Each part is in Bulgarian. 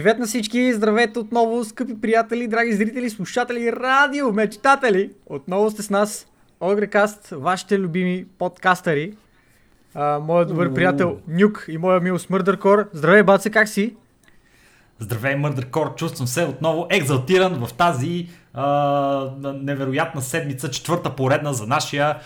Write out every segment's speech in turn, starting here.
Привет на всички! Здравейте отново, скъпи приятели, драги зрители, слушатели, радио, мечтатели! Отново сте с нас, Огрекаст, вашите любими подкастъри. А, моят добър приятел Нюк и моя мил Смърдъркор. Здравей, баце, как си? Здравей, Мърдъркор! Чувствам се отново екзалтиран в тази а, невероятна седмица, четвърта поредна за нашия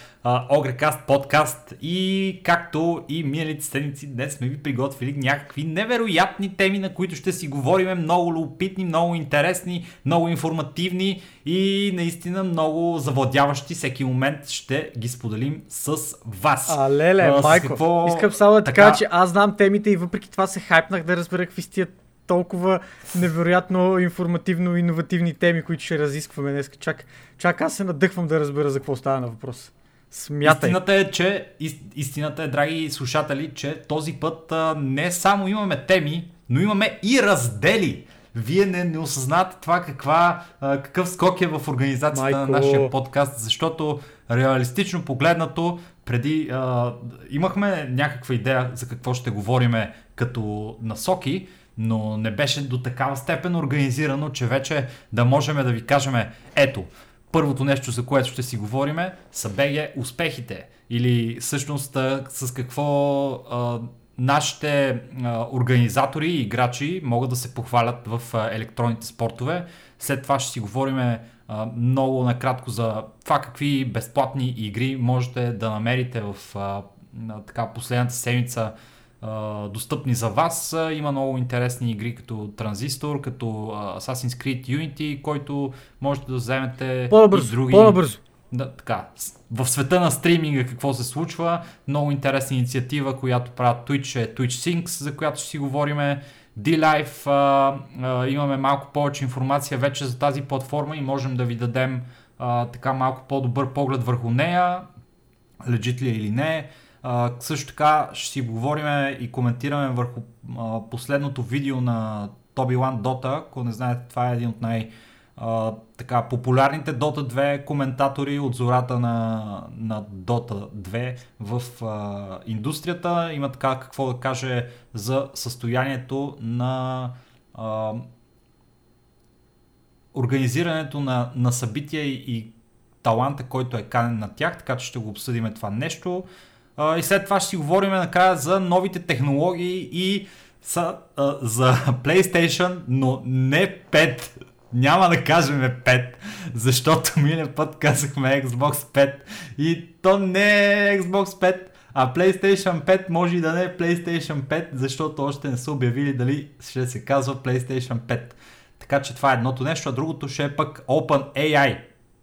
Огрекаст подкаст. И както и миналите седмици, днес сме ви приготвили някакви невероятни теми, на които ще си говорим. Много любопитни, много интересни, много информативни и наистина много завладяващи. Всеки момент ще ги споделим с вас. А, леле, а, майко, какво... искам само да така... кажа, че аз знам темите и въпреки това се хайпнах да разбера какви стият толкова невероятно информативно иновативни теми, които ще разискваме днес. Чак, чак аз се надъхвам да разбера за какво става на въпрос. Смятай. Истината е, че истината е, драги слушатели, че този път а, не само имаме теми, но имаме и раздели. Вие не, не осъзнавате това каква, а, какъв скок е в организацията Майко. на нашия подкаст, защото реалистично погледнато, преди а, имахме някаква идея за какво ще говориме като насоки, но не беше до такава степен организирано, че вече да можем да ви кажем, ето, първото нещо, за което ще си говориме, са БГ успехите. Или всъщност с какво а, нашите а, организатори и играчи могат да се похвалят в а, електронните спортове. След това ще си говорим много накратко за това какви безплатни игри можете да намерите в а, така последната седмица достъпни за вас. Има много интересни игри като Транзистор, като Assassin's Creed Unity, който можете да вземете по-бързо, и други. По-бързо. Да, така. В света на стриминга какво се случва. Много интересна инициатива, която правят Twitch е Twitch Syncs, за която ще си говориме. D-Life, а, а, имаме малко повече информация вече за тази платформа и можем да ви дадем а, така малко по-добър поглед върху нея, лежит ли е или не. Също така ще си говорим и коментираме върху последното видео на Тоби Лан Дота. Ако не знаете, това е един от най- така, популярните Dota 2 коментатори от зората на, на Dota 2 в а, индустрията. Има така какво да каже за състоянието на а, организирането на, на събития и таланта, който е канен на тях, така че ще го обсъдим това нещо и след това ще си говорим накрая за новите технологии и са, а, за PlayStation, но не 5. Няма да кажем 5, защото миналия път казахме Xbox 5 и то не е Xbox 5, а PlayStation 5 може и да не е PlayStation 5, защото още не са обявили дали ще се казва PlayStation 5. Така че това е едното нещо, а другото ще е пък OpenAI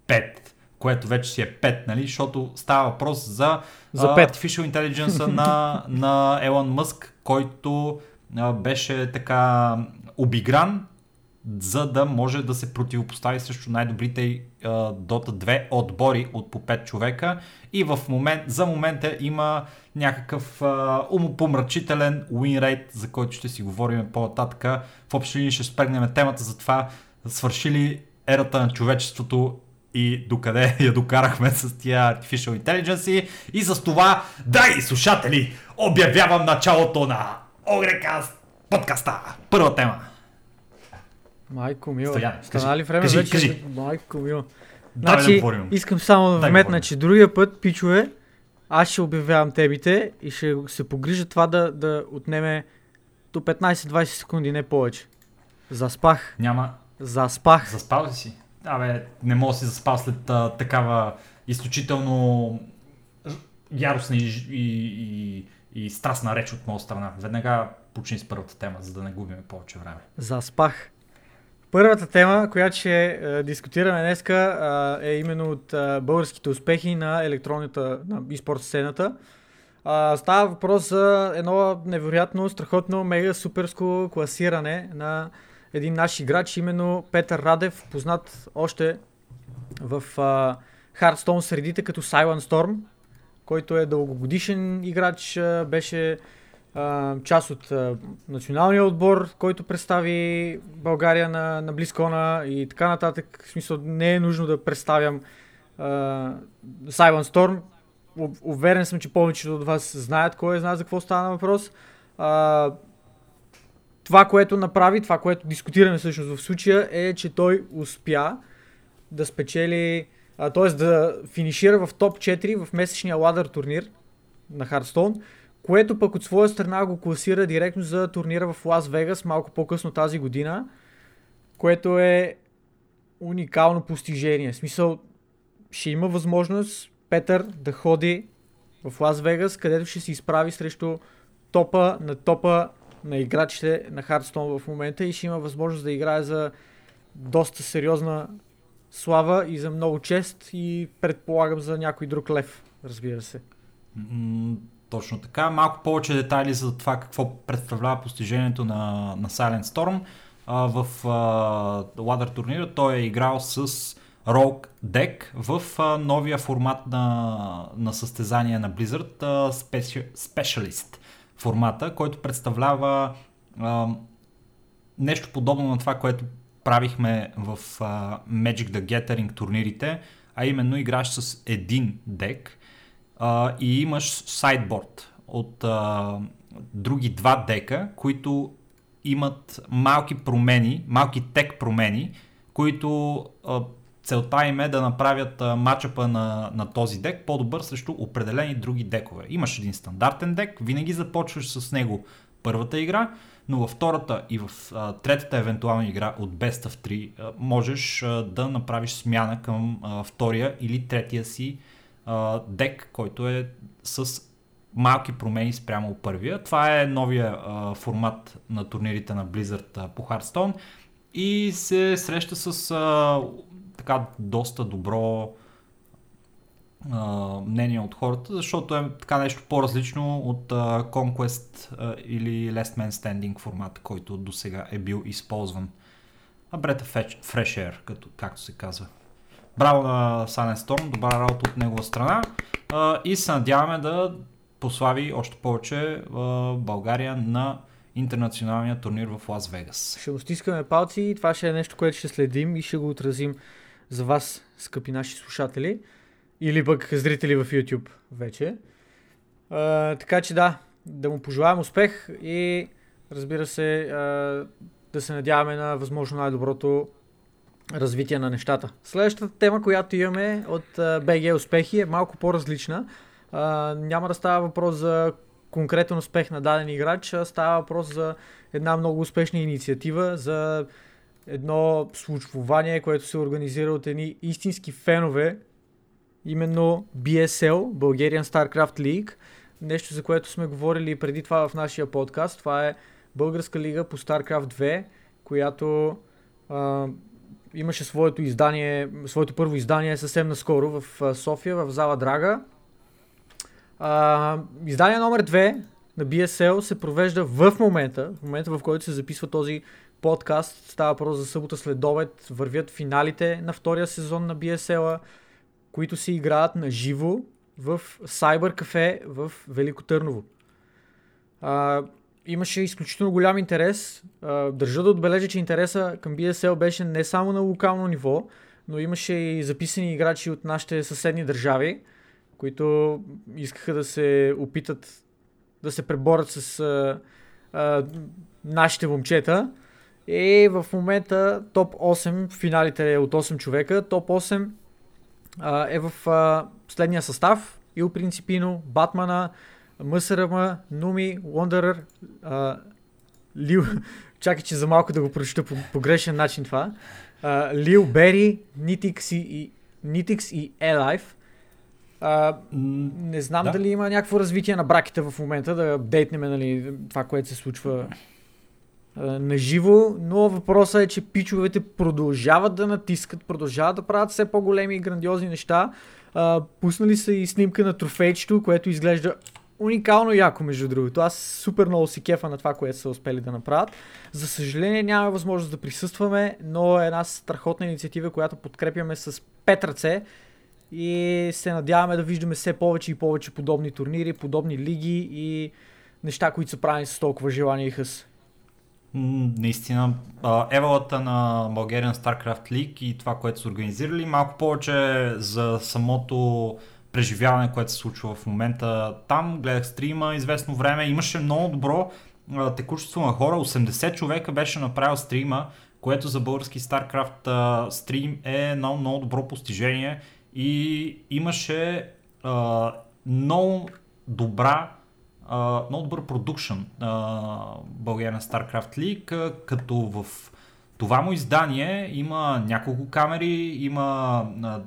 5 което вече си е 5, нали? защото става въпрос за, за uh, Artificial Intelligence на, на Елон Мъск, който uh, беше така обигран, за да може да се противопостави срещу най-добрите uh, Dota 2 отбори от по 5 човека и в момент, за момента има някакъв uh, умопомрачителен rate, за който ще си говорим по-нататък. В общи линии ще спрегнем темата за това свършили ерата на човечеството и докъде я докарахме с тия Artificial Intelligence и с това, драги слушатели, обявявам началото на Огрекаст подкаста. Първа тема. Майко мило, стана ли време кажи, вече? Кажи. Майко мило. Значи, да искам само да вметна, че другия път, пичове, аз ще обявявам темите и ще се погрижа това да, да отнеме до 15-20 секунди, не повече. Заспах. Няма. Заспах. Заспал ли си? Абе, не мога да си заспал след а, такава изключително яростна и, и, и, и страстна реч от моя страна. Веднага почни с първата тема, за да не губим повече време. Заспах. Първата тема, която ще е, дискутираме днес, е, именно от е, българските успехи на електронната, на e-спорт сцената. Е, става въпрос за едно невероятно, страхотно, мега суперско класиране на един наш играч, именно Петър Радев, познат още в uh, Hearthstone средите като Silent Storm, който е дългогодишен играч, uh, беше uh, част от uh, националния отбор, който представи България на, на Близкона и така нататък. В смисъл не е нужно да представям uh, Silent Storm. Уверен съм, че повечето от вас знаят кой е, знаят за какво стана въпрос. Uh, това, което направи, това, което дискутираме всъщност в случая е, че той успя да спечели, т.е. да финишира в топ 4 в месечния ладър турнир на Хардстоун, което пък от своя страна го класира директно за турнира в Лас Вегас малко по-късно тази година, което е уникално постижение. В смисъл, ще има възможност Петър да ходи в Лас Вегас, където ще се изправи срещу топа на топа на играчите на Хардстон в момента и ще има възможност да играе за доста сериозна слава и за много чест и предполагам за някой друг лев, разбира се. точно така. Малко повече детайли за това какво представлява постижението на, на Silent Storm. А, в а, ладър турнира той е играл с Rogue Deck в а, новия формат на, на състезание на Blizzard а, Specialist формата, който представлява а, нещо подобно на това, което правихме в а, Magic the Gathering турнирите, а именно играш с един дек а, и имаш сайдборд от а, други два дека, които имат малки промени, малки тек промени, които а, целта им е да направят а, матчъпа на, на този дек по-добър срещу определени други декове. Имаш един стандартен дек, винаги започваш с него първата игра, но във втората и в а, третата евентуална игра от Best of 3 а, можеш а, да направиш смяна към а, втория или третия си а, дек, който е с малки промени спрямо първия. Това е новия а, формат на турнирите на Blizzard а, по Hearthstone и се среща с а, така доста добро а, мнение от хората, защото е така нещо по-различно от а, Conquest а, или Last Man Standing формат, който до сега е бил използван. А Брета Fresh Air, като, както се казва. Браво на Silent Storm, добра работа от негова страна а, и се надяваме да послави още повече в България на интернационалния турнир в Лас Вегас. Ще го стискаме палци и това ще е нещо, което ще следим и ще го отразим за вас, скъпи наши слушатели или пък зрители в YouTube вече. А, така че да, да му пожелаем успех и разбира се а, да се надяваме на възможно най-доброто развитие на нещата. Следващата тема, която имаме от BG успехи е малко по-различна. А, няма да става въпрос за конкретен успех на даден играч, а става въпрос за една много успешна инициатива, за едно случвование, което се организира от едни истински фенове, именно BSL, Bulgarian StarCraft League, нещо за което сме говорили преди това в нашия подкаст. Това е българска лига по StarCraft 2, която а, имаше своето издание, своето първо издание съвсем наскоро в София, в зала Драга. А, издание номер 2 на BSL се провежда в момента, в момента в който се записва този подкаст. Става въпрос за събота след обед. Вървят финалите на втория сезон на BSL, които се играят на живо в Cyber Cafe в Велико Търново. А, имаше изключително голям интерес. А, държа да отбележа, че интереса към BSL беше не само на локално ниво, но имаше и записани играчи от нашите съседни държави, които искаха да се опитат да се преборят с а, а, нашите момчета. И в момента топ 8, финалите е от 8 човека, топ 8 а, е в а, следния състав. Ил Принципино, Батмана, МСРМ, Нуми, Лондърър, Лил... Чакай, че за малко да го прочета по, по грешен начин това. А, Лил Бери, Нитикс и, Нитикс и Елайф. А, не знам да. дали има някакво развитие на браките в момента, да апдейтнем нали, това, което се случва на живо, но въпросът е, че пичовете продължават да натискат, продължават да правят все по-големи и грандиозни неща. А, пуснали са и снимка на трофейчето, което изглежда уникално яко, между другото. Аз супер много си кефа на това, което са успели да направят. За съжаление няма възможност да присъстваме, но е една страхотна инициатива, която подкрепяме с пет ръце и се надяваме да виждаме все повече и повече подобни турнири, подобни лиги и неща, които са правени с толкова желание и хъс. Наистина, евалата на Bulgarian StarCraft League и това, което са организирали, малко повече за самото преживяване, което се случва в момента там. Гледах стрима известно време. Имаше много добро текущество на хора. 80 човека беше направил стрима, което за български StarCraft стрим е едно много добро постижение и имаше много добра Uh, много добър продукшн България на StarCraft League, като в това му издание има няколко камери, има uh,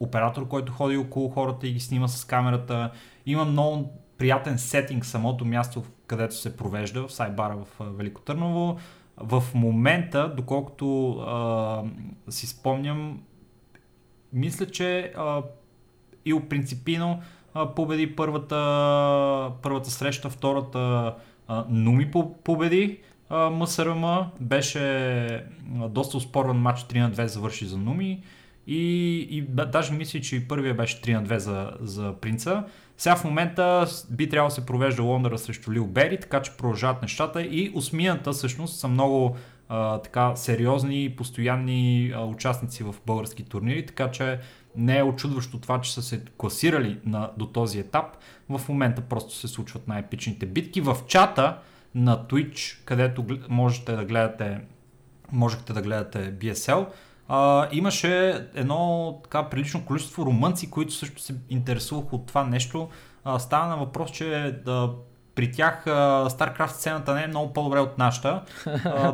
оператор, който ходи около хората и ги снима с камерата, има много приятен сетинг самото място, където се провежда в Сайбара в Велико Търново. В момента, доколкото а, си спомням, мисля, че а, Ил Принципино а, победи първата, първата среща, втората Нуми победи МСРМ. Беше доста успорван матч 3 на 2 завърши за Нуми. И, и даже мисля, че и първия беше 3 на 2 за, за принца. Сега в момента би трябвало да се провежда Лондъра срещу Лил Бери, така че продължават нещата и осмината всъщност са много а, така сериозни и постоянни а, участници в български турнири, така че не е очудващо това, че са се класирали на, до този етап. В момента просто се случват най-епичните битки. В чата на Twitch, където можете да гледате, можете да гледате BSL, а, имаше едно така прилично количество румънци, които също се интересуваха от това нещо. А, става на въпрос, че да, при тях а, StarCraft сцената не е много по-добре от нашата,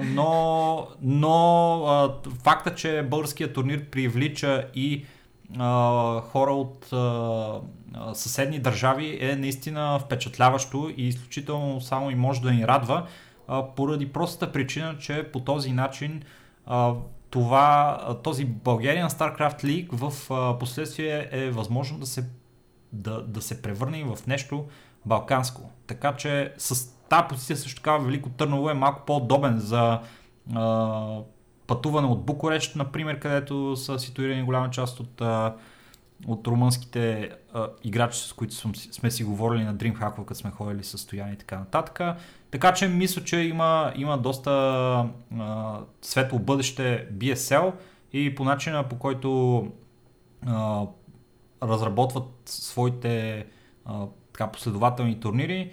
но, но факта, че българският турнир привлича и хора от съседни държави е наистина впечатляващо и изключително само и може да ни радва, поради простата причина, че по този начин това, този Bulgarian StarCraft League в последствие е възможно да се, да, да се превърне в нещо балканско. Така че с тази позиция също така Велико Търново е малко по-удобен за а, пътуване от Букурещ, например, където са ситуирани голяма част от, от румънските играчи, с които сме, си говорили на DreamHack, като сме ходили състояние и така нататък. Така че мисля, че има, има доста а, светло бъдеще BSL и по начина по който а, разработват своите а, така, последователни турнири,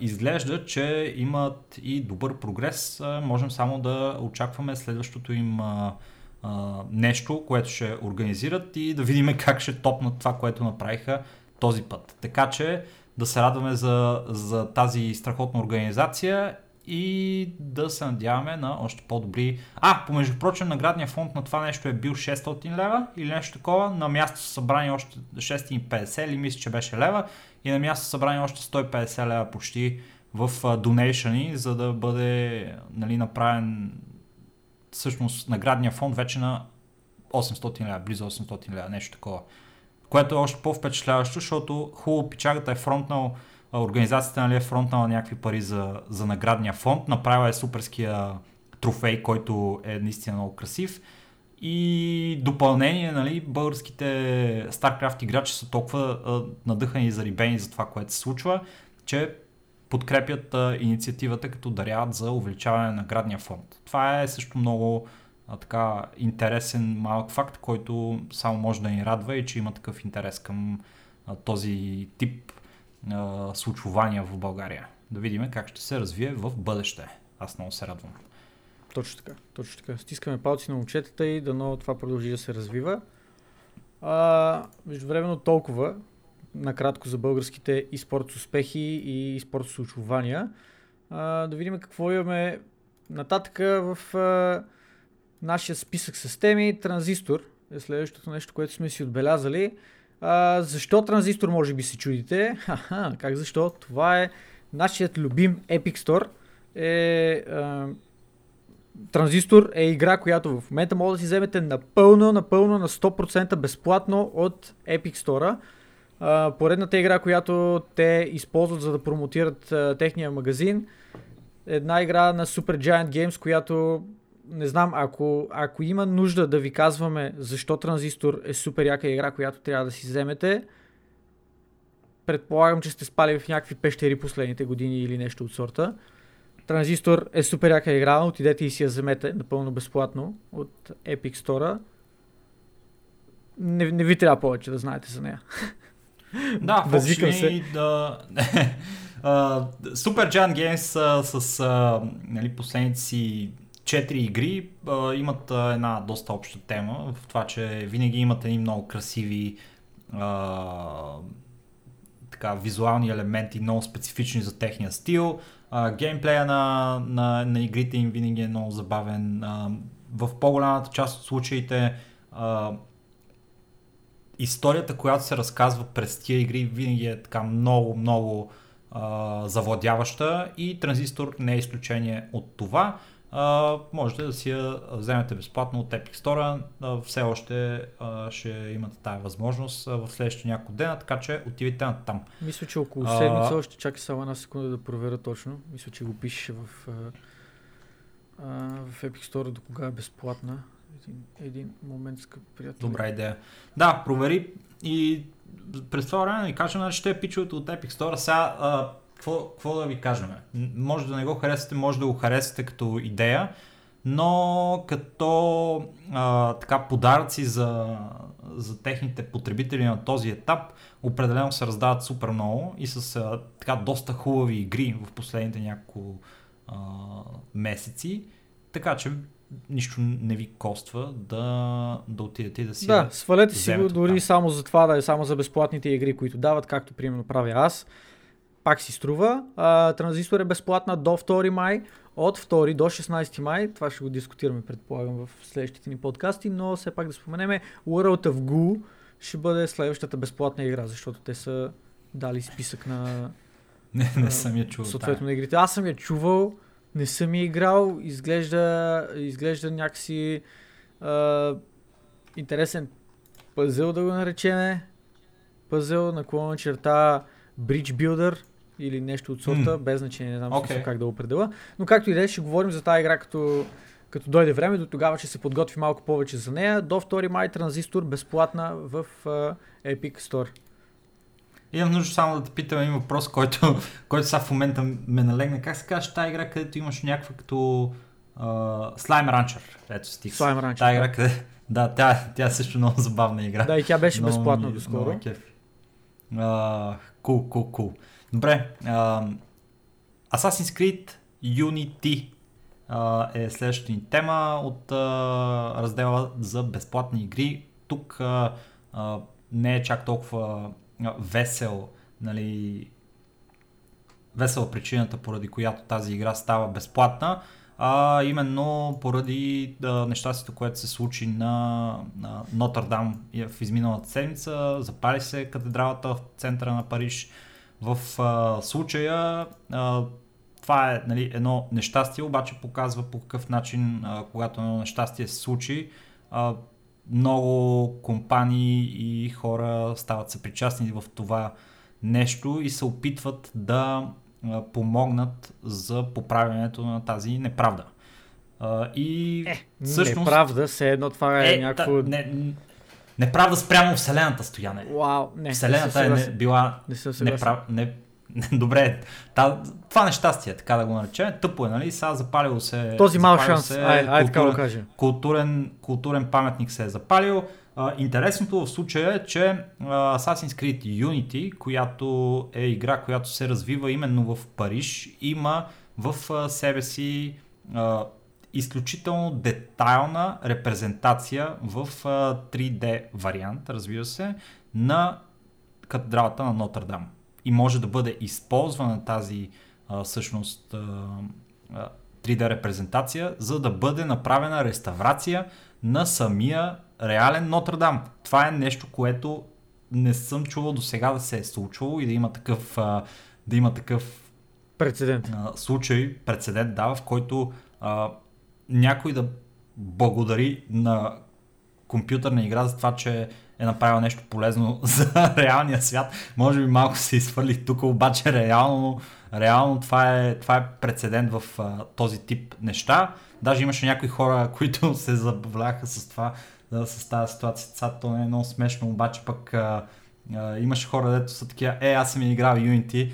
изглежда, че имат и добър прогрес. Можем само да очакваме следващото им нещо, което ще организират и да видим как ще топнат това, което направиха този път. Така че да се радваме за, за тази страхотна организация и да се надяваме на още по-добри... А, помежду прочим, наградния фонд на това нещо е бил 600 лева или нещо такова. На място са събрани още 650 или мисля, че беше лева. И на място събрани още 150 лева почти в донейшъни, за да бъде нали, направен всъщност наградния фонд вече на 800 лева, близо 800 лева, нещо такова което е още по-впечатляващо, защото хубаво печагата е фронтнал, организацията нали, е фронтнала някакви пари за, за наградния фонд, направила е суперския трофей, който е наистина много красив. И допълнение, нали, българските StarCraft играчи са толкова а, надъхани и зарибени за това, което се случва, че подкрепят а, инициативата, като даряват за увеличаване на наградния фонд. Това е също много а, така интересен малък факт, който само може да ни радва и че има такъв интерес към а, този тип а, случвания в България. Да видим как ще се развие в бъдеще. Аз много се радвам. Точно така, точно така. Стискаме палци на момчетата и дано това продължи да се развива. А, междувременно толкова, накратко за българските и спорт успехи и спорт случвания. А, да видим какво имаме нататък в а, нашия списък с теми, транзистор е следващото нещо, което сме си отбелязали. А, защо транзистор, може би си чудите? Ха-ха, как защо? Това е нашият любим Epic Store. Е, а, транзистор е игра, която в момента може да си вземете напълно, напълно на 100% безплатно от Epic Store. Поредната игра, която те използват за да промотират техния магазин. Една игра на Super Giant Games, която не знам, ако, ако има нужда да ви казваме защо Транзистор е супер яка игра, която трябва да си вземете, предполагам, че сте спали в някакви пещери последните години или нещо от сорта. Транзистор е супер яка игра, отидете и си я вземете напълно безплатно от Epic Store. Не, не ви трябва повече да знаете за нея. Да, Възвикам се. Да, uh, Super Giant Games uh, с uh, нали, последните си четири игри uh, имат uh, една доста обща тема в това, че винаги имат едни много красиви uh, така, визуални елементи, много специфични за техния стил. Геймплея на, на, на игрите им винаги е много забавен. Uh, в по-голямата част от случаите uh, историята, която се разказва през тия игри, винаги е така много, много uh, завладяваща и Транзистор не е изключение от това. Uh, можете да си я вземете безплатно от Epic Store. Uh, все още uh, ще имате тази възможност uh, в следващите няколко дена, така че отивайте на там. Мисля, че около седмица uh, още чакай само една секунда да проверя точно. Мисля, че го пише в, uh, в Epic Store до кога е безплатна. Един, един момент, скъп приятел. Добра идея. Да, провери и през това време да ви кажем, че те пичовете от Epic Store. Сега какво, какво да ви кажем? Може да не го харесате, може да го харесате като идея, но като а, така подаръци за, за техните потребители на този етап, определено се раздават супер много и с а, така доста хубави игри в последните няколко а, месеци. Така че нищо не ви коства да, да отидете и да си. Да, свалете си го дори само за това да е само за безплатните игри, които дават, както примерно правя аз пак си струва. А, транзистор е безплатна до 2 май. От 2 до 16 май, това ще го дискутираме, предполагам, в следващите ни подкасти, но все пак да споменем, World of Goo ще бъде следващата безплатна игра, защото те са дали списък на... Не, не съм я чувал. Съответно на игрите. Аз съм я чувал, не съм я играл, изглежда, изглежда някакси а, интересен пъзел да го наречеме. Пъзел на клона черта Bridge Builder, или нещо от сорта, mm. без значение, не знам okay. как да определя. Но както и да е, ще говорим за тази игра като, като дойде време, до тогава ще се подготви малко повече за нея. До 2 май транзистор безплатна в uh, Epic Store. Имам нужда само да те питам един въпрос, който, който сега в момента ме налегна. Как се казва тази игра, където имаш някаква като uh, Slime Rancher? Ето стих. Slime Rancher. Тази игра, къде... Да, тя, тя е също много забавна игра. Да, и тя беше безплатна доскоро. Кул, кул, кул. Добре. Uh, Assassin's Creed Unity uh, е следващата ни тема от uh, раздела за безплатни игри. Тук uh, не е чак толкова весел, нали, весела причината, поради която тази игра става безплатна, а именно поради да, нещастието, което се случи на Нотърдам в изминалата седмица. Запали се катедралата в центъра на Париж. В а, случая а, това е нали, едно нещастие, обаче показва по какъв начин, а, когато едно нещастие се случи, а, много компании и хора стават съпричастни в това нещо и се опитват да помогнат за поправянето на тази неправда. И е, всъщност... Неправда, все едно това е, е някакво... Та, не, неправда спрямо Вселената, Стояне. Вау, не. Вселената не е била не неправ... не... Добре, та, това нещастие, така да го наречем, тъпо е, нали? Сега запалило се... Този мал шанс, се, ай, ай, така го кажа. Културен, културен паметник се е запалил. Uh, интересното в случая е, че uh, Assassin's Creed Unity, която е игра, която се развива именно в Париж, има в uh, себе си uh, изключително детайлна репрезентация в 3D вариант, разбира се, на катедралата на Нотр-Дам. И може да бъде използвана тази а, всъщност а, 3D репрезентация, за да бъде направена реставрация на самия реален Нотр-Дам. Това е нещо, което не съм чувал до сега да се е случвало и да има такъв, а, да има такъв прецедент. А, случай, прецедент, да, в който а, някой да благодари на компютърна игра за това, че е направил нещо полезно за реалния свят. Може би малко се изхвърли тук, обаче реално, реално това, е, това е прецедент в а, този тип неща. Даже имаше някои хора, които се забавляха с това, да, с тази ситуация. Сега то не е много смешно, обаче пък а, а, имаше хора, дето са такива, е, аз съм играл Unity,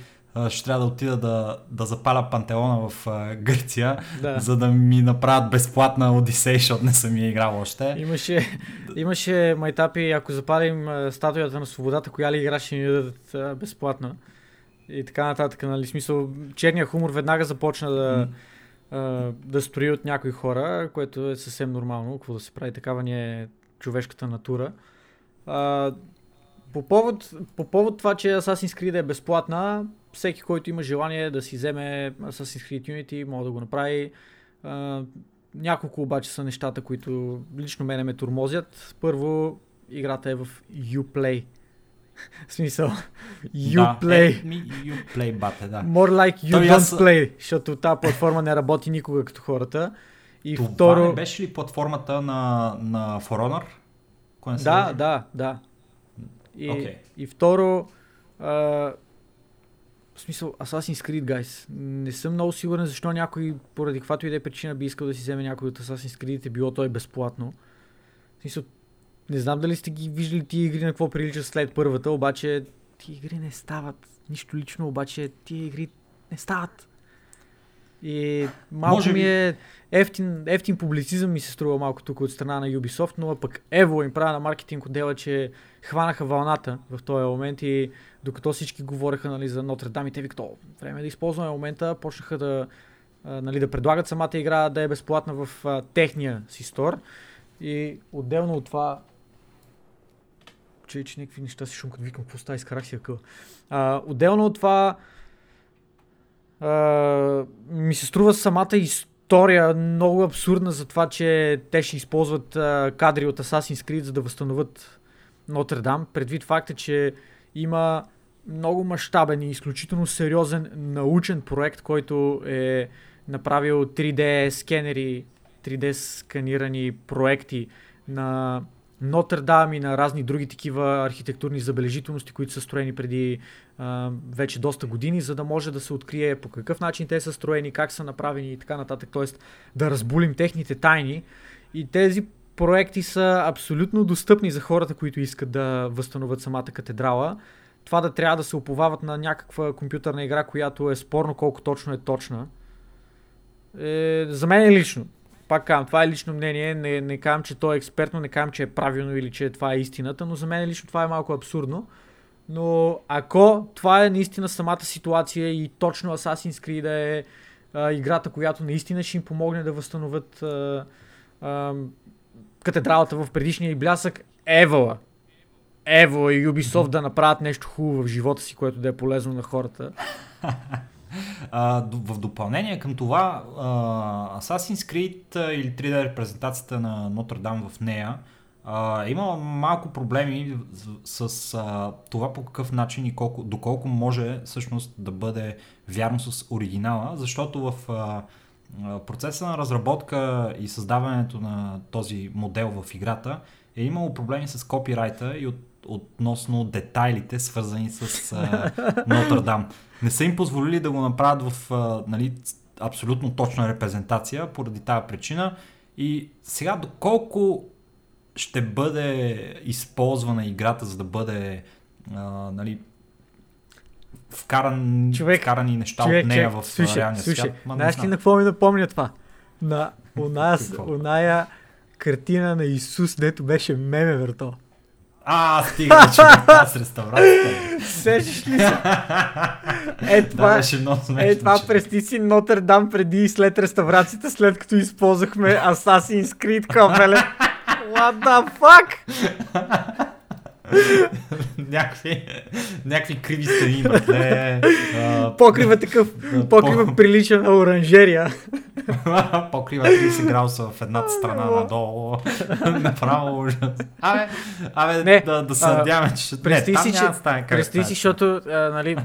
ще трябва да отида да, да запаля пантеона в а, Гърция, Да. за да ми направят безплатна Одисей, защото не съм я играл още. Имаше, имаше майтапи, ако запалим статуята на свободата, коя ли игра ще ни дадат а, безплатна. И така нататък, нали? Смисъл, черния хумор веднага започна да, а, да строи от някои хора, което е съвсем нормално, какво да се прави, такава ни е човешката натура. А, по, повод, по повод това, че Assassin's Creed е безплатна, всеки, който има желание да си вземе Assassin's Creed Unity, може да го направи. А, няколко обаче са нещата, които лично мене ме турмозят. Първо, играта е в Uplay. В смисъл, Uplay. Да, е, ми, Uplay, бате, да. More like you Той don't аз- play, защото тази платформа не работи никога като хората. И Това второ... не беше ли платформата на, на For Honor? Кой Да, води? да, да. И, Окей. и второ, а, в смисъл, Assassin's Creed, guys. Не съм много сигурен защо някой, поради каквато и да е причина, би искал да си вземе някой от Assassin's Creed, било той безплатно. В смисъл, не знам дали сте ги виждали тия игри на какво приличат след първата, обаче тия игри не стават. Нищо лично, обаче тия игри не стават. И малко Може ми е ефтин, ефтин публицизъм ми се струва малко тук от страна на Ubisoft, но пък Evo им правя на маркетинг отдела, че хванаха вълната в този момент и докато всички говореха нали, за Notre Dame и те викат, «О, време е да използваме момента, почнаха да, нали, да предлагат самата игра да е безплатна в а, техния си стор. И отделно от това, че, че някакви неща си шумкат, викам, какво става, изкарах си акъл. Отделно от това, ми се струва самата история много абсурдна за това, че те ще използват а, кадри от Assassin's Creed, за да възстановят Нотр-Дам, предвид факта, че има много мащабен и изключително сериозен научен проект, който е направил 3D скенери, 3D сканирани проекти на Нотр-Дам и на разни други такива архитектурни забележителности, които са строени преди а, вече доста години, за да може да се открие по какъв начин те са строени, как са направени и така нататък, т.е. да разбулим техните тайни. И тези проекти са абсолютно достъпни за хората, които искат да възстановят самата катедрала. Това да трябва да се уповават на някаква компютърна игра, която е спорно колко точно е точна. Е, за мен е лично. Пак казвам, това е лично мнение. Не, не казвам, че то е експертно, не казвам, че е правилно или че това е истината, но за мен лично това е малко абсурдно. Но ако това е наистина самата ситуация и точно Assassin's Creed е а, играта, която наистина ще им помогне да възстановят а, а, катедралата в предишния и блясък, евала. Ево и Ubisoft да направят нещо хубаво в живота си, което да е полезно на хората. В допълнение към това, а, Assassin's Creed или 3D репрезентацията на Notre Dame в нея а, има малко проблеми с, с а, това по какъв начин и колко, доколко може всъщност да бъде вярно с оригинала, защото в а, процеса на разработка и създаването на този модел в играта е имало проблеми с копирайта и от, относно детайлите, свързани с Notre Dame. Не са им позволили да го направят в а, нали, абсолютно точна репрезентация поради тази причина. И сега доколко ще бъде използвана играта, за да бъде а, нали, вкаран, Човек, вкарани неща Човек, от нея човек, в слушай, реалния слушай, свят. Ма знаеш ли на какво ми напомня това? На оная, Какво? оная картина на Исус, дето беше меме върто. А, стига, че с реставрацията. Сещаш ли се? Е Да, това, беше много смешно. е това прести си Нотър Дам преди и след реставрацията, след като използвахме Assassin's Creed капеле. What the fuck? някакви, някакви криви стени, братле. Покрива такъв, покрива по- прилича на оранжерия. Покрива 30 градуса в едната страна надолу. Направо ужас. Абе, абе Не, да, да се надяваме, че... Там си, че, да си, защото, а, нали,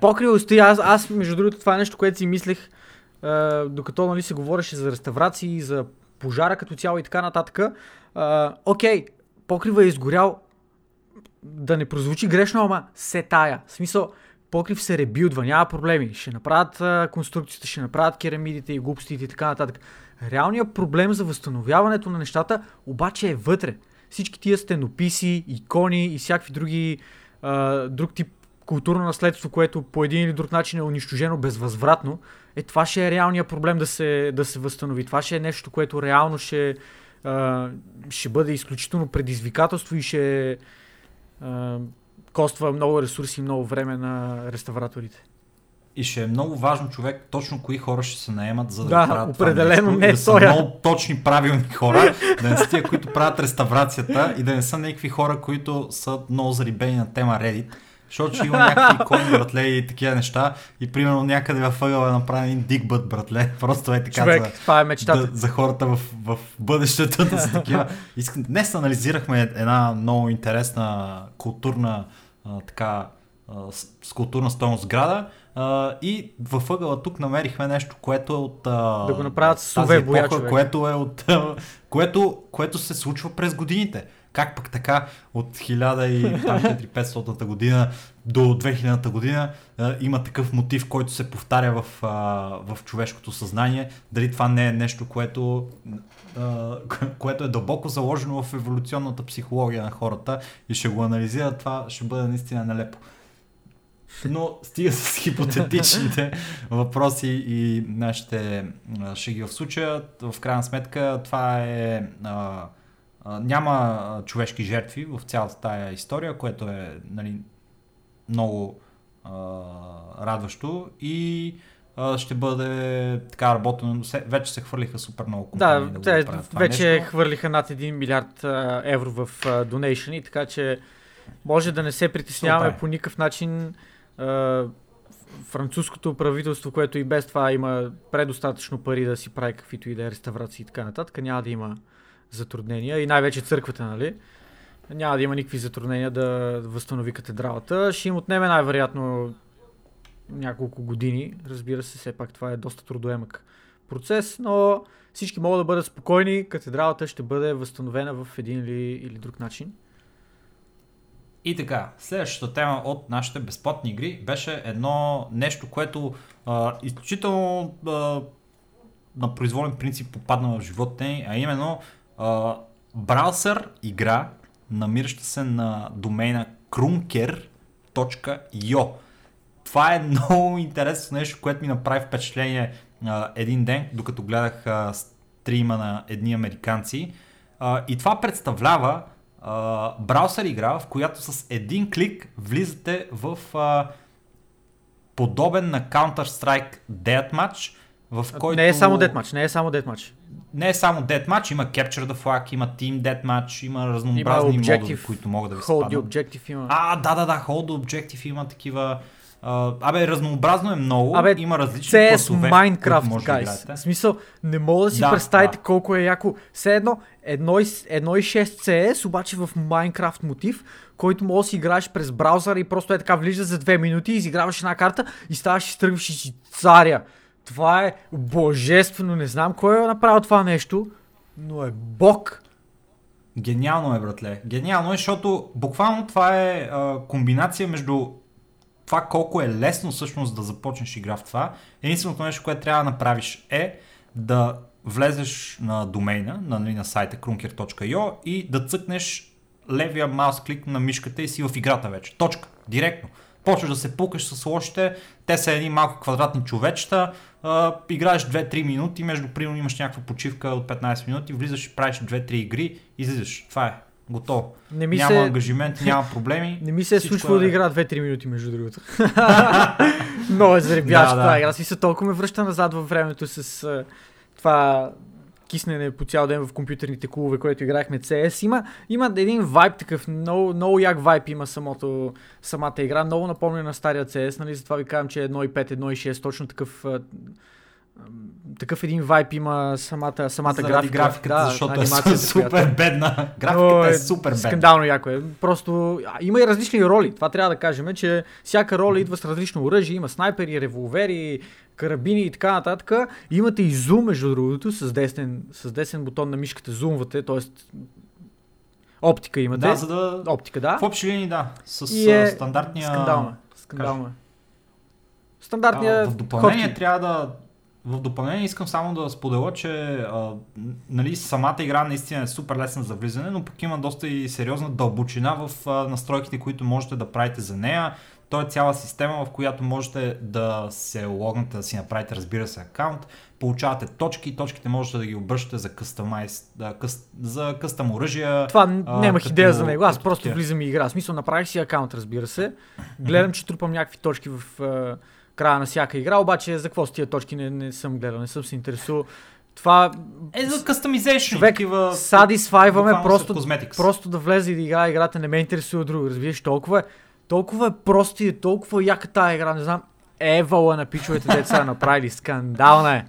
покрива стои, аз, аз, между другото, това е нещо, което си мислех, докато, нали, се говореше за реставрации, за пожара като цяло и така нататък. А, окей, покрива е изгорял, да не прозвучи грешно, ама се тая. В смисъл, покрив се ребилдва, няма проблеми. Ще направят а, конструкцията, ще направят керамидите и глупостите и така нататък. Реалният проблем за възстановяването на нещата обаче е вътре. Всички тия стенописи, икони и всякакви други, а, друг тип културно наследство, което по един или друг начин е унищожено безвъзвратно, е това ще е реалният проблем да се, да се възстанови. Това ще е нещо, което реално ще, а, ще бъде изключително предизвикателство и ще а, коства много ресурси и много време на реставраторите. И ще е много важно човек точно кои хора ще се наемат, за да, Да, правят определено това нещо, не и да са тоя. много точни, правилни хора, да не са тия, които правят реставрацията и да не са някакви хора, които са много зарибени на тема Reddit. Защото ще има някакви икони, братле и такива неща. И примерно някъде във ъгъла е направен един дигбът, братле. Просто е така Човек, за, това е мечтата. да, за хората в, в бъдещето да са такива. Искам, днес анализирахме една много интересна културна а, така а, с, културна стойност сграда а, и във ъгъла тук намерихме нещо, което е от а, Да го направят с боя, епоха, човек. което е от а, което, което се случва през годините. Как пък така от 1400 година до 2000 година а, има такъв мотив, който се повтаря в, а, в човешкото съзнание. Дали това не е нещо, което, а, което е дълбоко заложено в еволюционната психология на хората и ще го анализира, това ще бъде наистина нелепо. Но стига с хипотетичните въпроси и нашите шеги в случая. В крайна сметка това е... А, няма човешки жертви в цялата тая история, което е нали, много а, радващо и а, ще бъде така работено. Вече се хвърлиха супер много компании Да, да, те вече нещо. хвърлиха над 1 милиард а, евро в а, донейшни, така че може да не се притесняваме Супер. по никакъв начин. А, французското правителство, което и без това има предостатъчно пари да си прави каквито и да е реставрации и така нататък, няма да има затруднения и най-вече църквата, нали? Няма да има никакви затруднения да възстанови катедралата. Ще им отнеме най-вероятно няколко години. Разбира се, все пак това е доста трудоемък процес, но всички могат да бъдат спокойни. Катедралата ще бъде възстановена в един или, или друг начин. И така, следващата тема от нашите безплатни игри беше едно нещо, което а, изключително а, на произволен принцип попадна в живота ни, а именно браузър игра, намираща се на домейна krunker.io. Това е много интересно нещо, което ми направи впечатление а, един ден, докато гледах а, стрима на едни американци. А, и това представлява а, игра, в която с един клик влизате в а, подобен на Counter-Strike Deathmatch, в който... Не е само Deathmatch, не е само Deathmatch. Не е само Deathmatch, има Capture the Flag, има Team Deathmatch, има разнообразни Има модули, които могат да ви Hold спаднат. Objective има. А, да, да, да, Hold the Objective има такива... А, абе, разнообразно е много, Абе, има различни CS класове, Minecraft, може да guys. играете. В смисъл, не мога да си Да, представите да. колко е яко. Все едно, 1.6 CS, обаче в Minecraft мотив, който може да си играеш през браузъра и просто е така влизаш за две минути, изиграваш една карта и ставаш и стръгваш и царя. Това е божествено, не знам кой е направил това нещо, но е бог. Гениално е, братле. Гениално е, защото буквално това е а, комбинация между това колко е лесно всъщност да започнеш игра в това. Единственото нещо, което трябва да направиш е да влезеш на домейна, на, нали, на сайта krunker.io и да цъкнеш левия маус клик на мишката и си в играта вече. Точка. Директно. Почваш да се пукаш с лошите, те са едни малко квадратни човечета, а, играеш 2-3 минути, между примерно имаш някаква почивка от 15 минути, влизаш и правиш 2-3 игри, излизаш. Това е. Готово. Не ми няма се, ангажименти, няма проблеми. не ми се е случвало е- да игра 2-3 минути, между другото. Много е заребящ Да, да. това игра. Смисъл, толкова ме връща назад във времето с това киснене по цял ден в компютърните клубове, което играхме CS. Има, има един вайб такъв, много, много як вайб има самото, самата игра. Много напомня на стария CS, нали? затова ви казвам, че 1.5, 1.6, точно такъв такъв един вайб има самата, самата Заради графика. графиката, да, защото е анимацията, супер която- бедна. Графиката но е супер бедна. Скандално яко е. Просто а, има и различни роли. Това трябва да кажем, че всяка роля идва с различно оръжие. Има снайпери, револвери, карабини и така нататък. Имате и зум, между другото, с десен, с десен бутон на мишката зумвате, т.е. оптика имате. Да, за да... Оптика, да. В общи линии, да. С И е а, стандартния... Скандално. е. Скандално. е. А, Стандартния в допълнение хоткей. трябва да... В допълнение искам само да споделя, че а, нали, самата игра наистина е супер лесна за влизане, но пък има доста и сериозна дълбочина в а, настройките, които можете да правите за нея. то е цяла система, в която можете да се логнете, да си направите, разбира се, акаунт, получавате точки, точките можете да ги обръщате за къстамайз, да, къс, за къстъм оръжия. Това нямах като, идея за него. Аз просто тя. влизам и игра. Смисъл, направих си акаунт, разбира се. Гледам, че трупам някакви точки в края на всяка игра, обаче за какво с тия точки не, не съм гледал, не съм се интересувал. Това... Е за кастомизейшн. Човек, такива... садисфайваме просто, просто да влезе и да играе играта, не ме интересува друго. Разбираш, толкова е, толкова е просто и е толкова яка тази игра, не знам. Евала на пичовете деца направили, скандална е.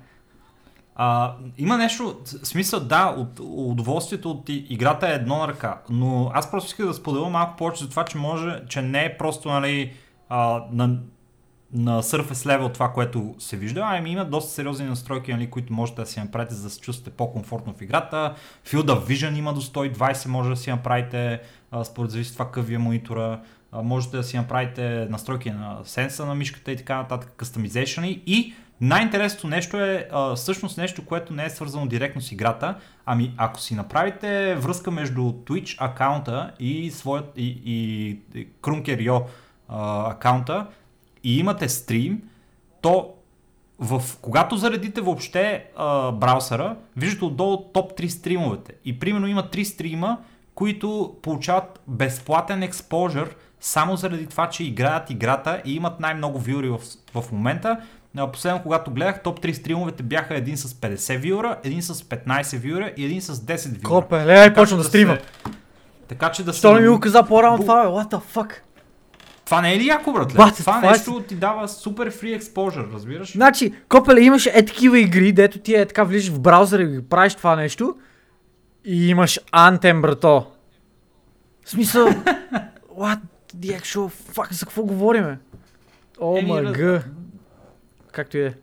А, има нещо, смисъл да, от, удоволствието от играта е едно на ръка, но аз просто исках да споделя малко повече за това, че може, че не е просто нали, а, на, на surface level това, което се вижда, ами има доста сериозни настройки, нали, които можете да си направите, за да се чувствате по-комфортно в играта. Field of Vision има до 120, може да си направите, а, според зависи това какъв е монитора. А, можете да си направите настройки на сенса на мишката и така нататък, customization и най-интересното нещо е а, всъщност нещо, което не е свързано директно с играта, ами ако си направите връзка между Twitch акаунта и, своят, и, и, и Krunker.io акаунта и имате стрим, то в, когато заредите въобще а, браузъра, виждате отдолу топ 3 стримовете. И примерно има 3 стрима, които получават безплатен експожър само заради това, че играят играта и имат най-много вюри в, в момента. Последно, когато гледах, топ 3 стримовете бяха един с 50 вюра, един с 15 вюра и един с 10 вюра. Копе, ле, почвам да, да стримам. Така че да се... Що не ми го каза по-рано това, бе? What the fuck? Това не е ли яко, братле? What, това, това нещо е... ти дава супер фри експожър, разбираш? Значи, Копеле, имаш е такива игри, дето ти е така влизаш в браузъра и правиш това нещо и имаш Anthem, брато. В смисъл, what the actual fuck, за какво говориме? О, мага. Както и е.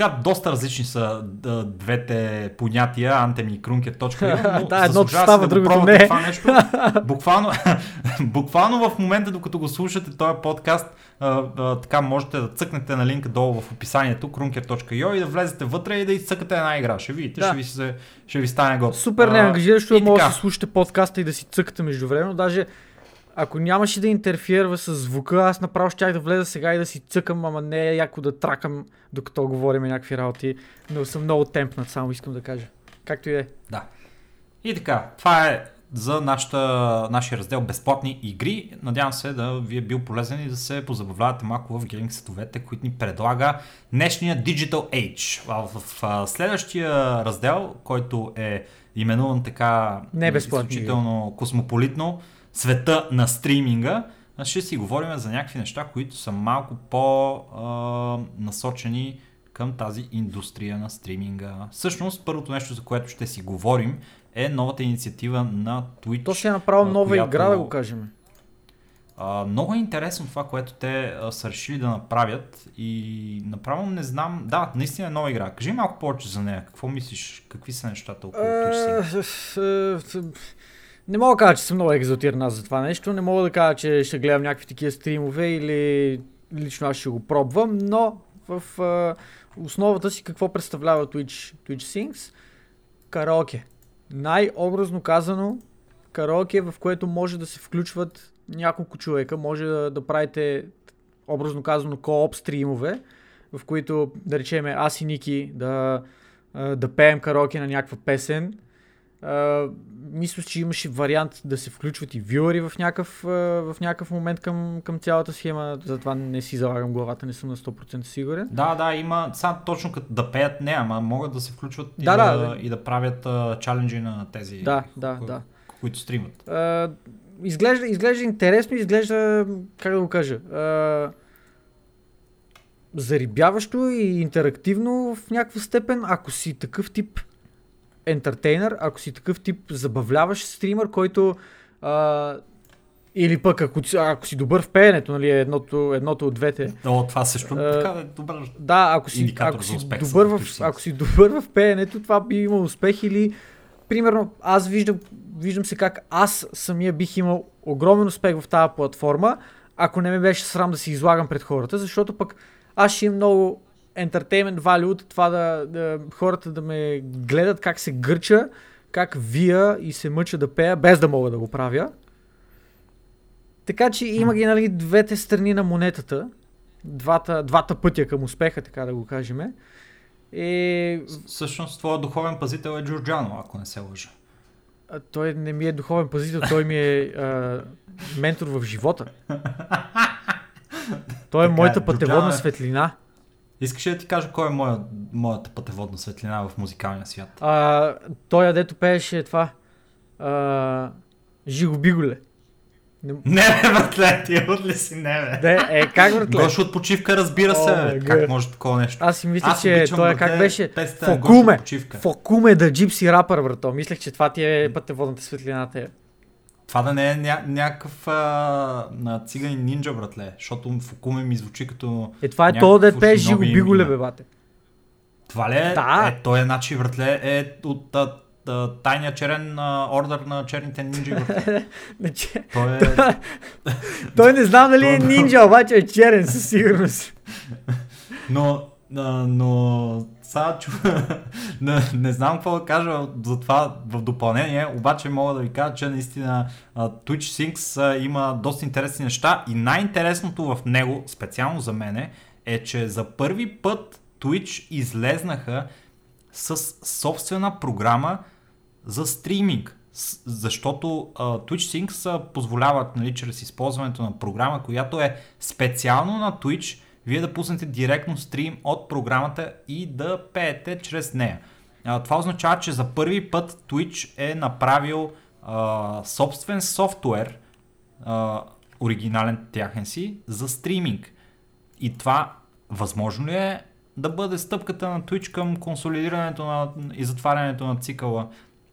Така, доста различни са да, двете понятия, Антем и Крункер. но да, едното става, да другото не. Това нещо. Буквално, буквално в момента, докато го слушате този подкаст, а, а, така можете да цъкнете на линка долу в описанието, krunker.io и да влезете вътре и да изцъкате една игра. Ще видите, да. ще, ви се, ще ви стане готово. Супер неангажиращо е, може да си слушате подкаста и да си цъкате междувременно. Даже ако нямаше да интерферва с звука, аз направо щях да влеза сега и да си цъкам, ама не е яко да тракам, докато говорим някакви работи. Но съм много темпнат, само искам да кажа. Както и е. Да. И така, това е за нашата, нашия раздел безплатни игри. Надявам се да ви е бил полезен и да се позабавлявате малко в гейминг сетовете, които ни предлага днешния Digital Age. В, в, в следващия раздел, който е именуван така Не изключително космополитно, света на стриминга, ще си говорим за някакви неща, които са малко по-насочени към тази индустрия на стриминга. Всъщност, първото нещо, за което ще си говорим, е новата инициатива на Twitch. То ще е направо нова която... игра, да го кажем. А, много е интересно това, което те а, са решили да направят и направо не знам. Да, наистина е нова игра. Кажи малко повече за нея. Какво мислиш? Какви са нещата около Twitch? Не мога да кажа, че съм много екзотиран аз за това нещо. Не мога да кажа, че ще гледам някакви такива стримове или лично аз ще го пробвам, но в а, основата си какво представлява Twitch, Twitch Sings? Караоке. Най-образно казано, караоке, в което може да се включват няколко човека, може да, да правите образно казано кооп стримове, в които да речем аз и Ники да, да пеем караоке на някаква песен Мисля, че имаше вариант да се включват и вюъри в някакъв, в някакъв момент към, към цялата схема, затова не си залагам главата, не съм на 100% сигурен. Да, да, има, сега точно като да пеят не, ама могат да се включват да, и, да, да, и да правят чаленджи на тези, да, да, кои, да. които стримат. Uh, изглежда, изглежда интересно, изглежда, как да го кажа, uh, зарибяващо и интерактивно в някаква степен, ако си такъв тип ентертейнер, ако си такъв тип забавляващ стример, който а, или пък ако, ако си добър в пеенето, нали, едното, едното от двете. О, това също а, така е добър Да, ако си, ако си, добър в, ако си добър в пеенето, това би имал успех или примерно аз виждам, виждам се как аз самия бих имал огромен успех в тази платформа, ако не ме беше срам да си излагам пред хората, защото пък аз ще имам много entertainment value от това да, да хората да ме гледат как се гърча, как вия и се мъча да пея, без да мога да го правя. Така че има ги нали, двете страни на монетата, двата, двата пътя към успеха, така да го кажем. И... Всъщност, твоя духовен пазител е Джорджано, ако не се лъжа. А, той не ми е духовен пазител, той ми е а, ментор в живота. Той е Така е, моята пътеводна Джорджано е- светлина. Искаш ли да ти кажа кой е моя, моята пътеводна светлина в музикалния свят? А, той, дето пееше това. А, Жиго Биголе. Не, Не, бе, братле, ти от ли си, не, бе. де, е, как братле? Гош от почивка, разбира се, О, бе. Как може такова нещо? Аз си мислех, Аз че той е как беше. Гош Фокуме. Фокуме да джипси рапър, брато. Мислех, че това ти е пътеводната светлина. Те. Това да не е ня- някакъв а, на циганин нинджа, братле, защото Фукуме ми звучи като... Е, това е то шиноби Биголе, имена. бе, бате. Това ли е? Да. Е, той е, значи, братле, е от а, а, тайния черен а, ордер на черните нинджи, братле. Той е... Той не знам дали е То- нинджа, обаче е черен със сигурност. Но, а, но сега чу... не, не знам какво да кажа за това в допълнение, обаче мога да ви кажа, че наистина Twitch Syncs има доста интересни неща и най-интересното в него, специално за мене, е, че за първи път Twitch излезнаха с собствена програма за стриминг. Защото а, Twitch Syncs позволяват, нали, чрез използването на програма, която е специално на Twitch, вие да пуснете директно стрим от програмата и да пеете чрез нея. А, това означава, че за първи път Twitch е направил а, собствен софтуер, а, оригинален тяхен си, за стриминг. И това възможно ли е да бъде стъпката на Twitch към консолидирането на, и затварянето на цикъла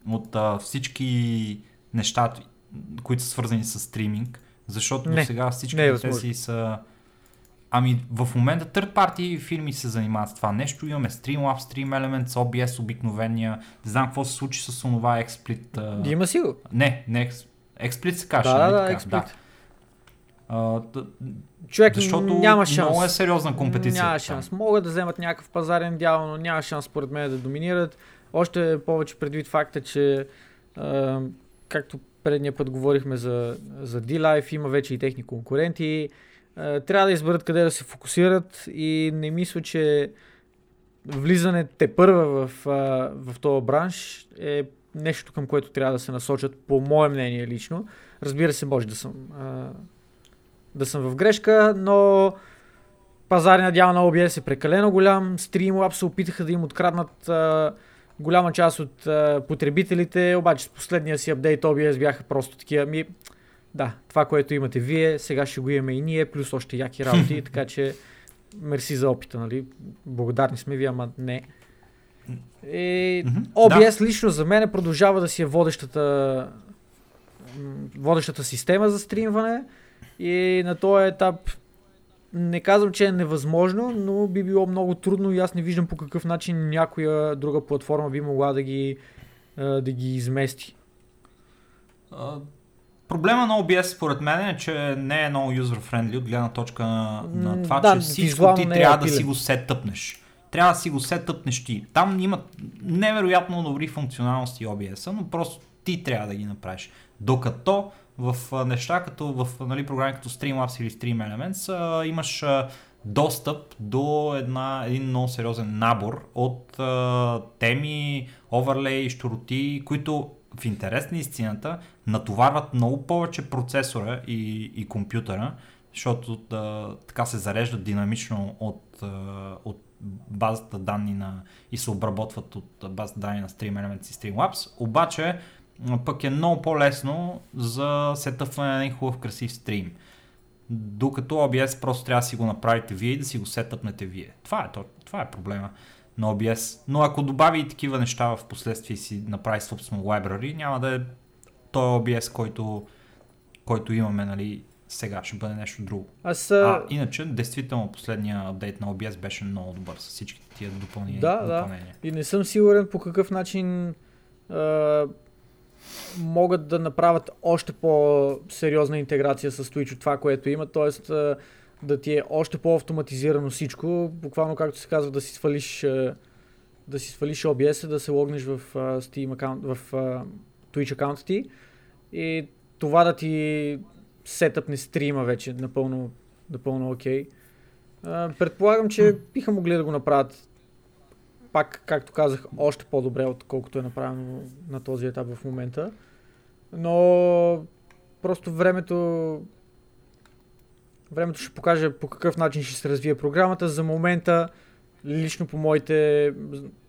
от а, всички неща, които са свързани с стриминг? Защото Не, сега всички не е те възможно. си са... Ами в момента third party фирми се занимават с това нещо. Имаме Streamlabs, Stream Elements, OBS обикновения. Не знам какво се случи с онова XSplit. а, Има си го. Не, не XSplit се каже. Да, нали да, така? XSplit. А, т- Човек защото няма шанс. много е сериозна компетиция. Няма там. шанс. Могат да вземат някакъв пазарен дял, но няма шанс според мен да доминират. Още повече предвид факта, че а, както предния път говорихме за, за D-Life, има вече и техни конкуренти. А, трябва да изберат къде да се фокусират и не мисля, че влизане те първа в, в този бранш е нещо към което трябва да се насочат, по мое мнение лично. Разбира се, може да съм, да съм в грешка, но пазарният дял на OBS е прекалено голям. Streamlabs се опитаха да им откраднат а, голяма част от а, потребителите, обаче с последния си апдейт OBS бяха просто такива. Ми, да, това, което имате вие, сега ще го имаме и ние, плюс още яки работи, така че мерси за опита, нали? Благодарни сме ви, ама не. И Мгм, OBS лично за мен продължава да си е водещата, водещата система за стримване и на този етап не казвам, че е невъзможно, но би било много трудно и аз не виждам по какъв начин някоя друга платформа би могла да ги, да ги измести. Проблема на OBS според мен е, че не е много user-friendly от гледна точка на, на това, да, че всичко ти е трябва да апилен. си го сетъпнеш. Трябва да си го сетъпнеш ти. Там имат невероятно добри функционалности OBS, но просто ти трябва да ги направиш. Докато в неща като в нали, програми като Streamlabs или Stream Elements имаш достъп до една, един много сериозен набор от а, теми, оверлей, щуроти, които в интерес на истината натоварват много повече процесора и, и компютъра, защото да, така се зареждат динамично от, от базата данни на, и се обработват от базата данни на Stream Elements и Streamlabs, обаче пък е много по-лесно за сетъпване на един хубав красив стрим. Докато OBS просто трябва да си го направите вие и да си го сетъпнете вие. Това е, то- това е проблема на OBS. Но ако добави и такива неща в последствие и си направи собствено library, няма да е той OBS, който, който имаме нали, сега, ще бъде нещо друго. Аз, А, иначе, действително, последния апдейт на OBS беше много добър с всички тия допълнения. Да, да. допълнения. и не съм сигурен по какъв начин а, могат да направят още по-сериозна интеграция с Twitch от това, което има, т.е. да ти е още по-автоматизирано всичко, буквално както се казва да си свалиш а, да си свалиш OBS, да се логнеш в Steam аккаунт, в Twitch аккаунта ти и това да ти сетъпне стрима вече напълно, напълно окей. Okay. Предполагам, че биха могли да го направят пак, както казах, още по-добре, отколкото е направено на този етап в момента. Но просто времето времето ще покаже по какъв начин ще се развие програмата. За момента, лично по, моите,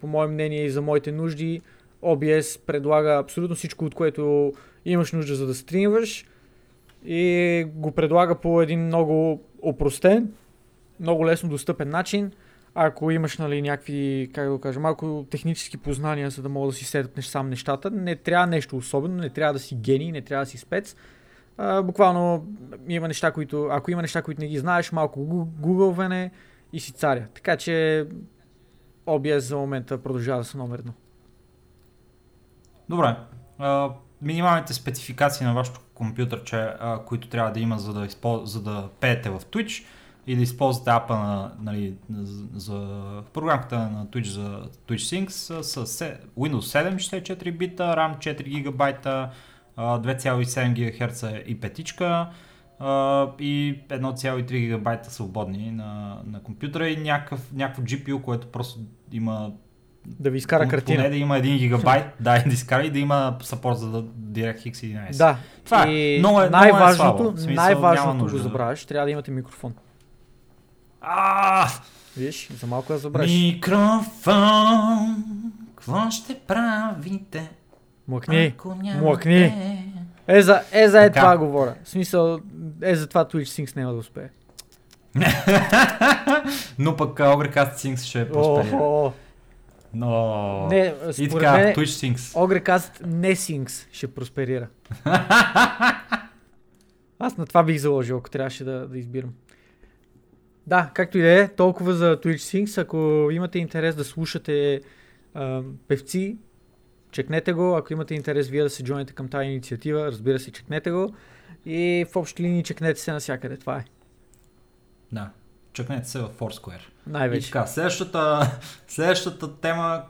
по мое мнение и за моите нужди, OBS предлага абсолютно всичко, от което имаш нужда за да стримваш и го предлага по един много опростен, много лесно достъпен начин. Ако имаш нали, някакви, как да го кажа, малко технически познания, за да мога да си сетъпнеш сам нещата, не трябва нещо особено, не трябва да си гений, не трябва да си спец. А, буквално има неща, които, ако има неща, които не ги знаеш, малко гугълване и си царя. Така че OBS за момента продължава да са номер едно. Добре. А, минималните спецификации на вашето компютърче, а, които трябва да има за да, използ... за да пеете в Twitch или използвате апа на, нали, за програмката на Twitch за Twitch Sync с, с Windows 7 64 бита, RAM 4 GB, 2,7 ГГц и петичка и 1,3 ГБ свободни на, на компютъра и някакъв, някакво GPU, което просто има да ви изкара картина. Поне да има 1 гигабайт, да, да изкара и да има сапорт за DirectX 11. Да. Това и е. Много е, най-важното, много е слабо. най-важното го забравяш, трябва да имате микрофон. А! Виж, за малко да забравиш. Микрофон, какво ще правите? Млъкни, млъкни. Е за, е за е това говоря. В смисъл, е за това Twitch Syncs няма да успее. Но пък Ogrecast Syncs ще просперира. Но... Не, и така, мен, Twitch Syncs. Ogrecast не Syncs ще просперира. Аз на това бих заложил, ако трябваше да, да избирам. Да, както и да е, толкова за Twitch Syncs. Ако имате интерес да слушате а, певци, чекнете го. Ако имате интерес вие да се джойнете към тази инициатива, разбира се, чекнете го. И в общи линии чекнете се навсякъде. Това е. Да, чекнете се в Foursquare. Най-вече. И така, следващата, следващата тема,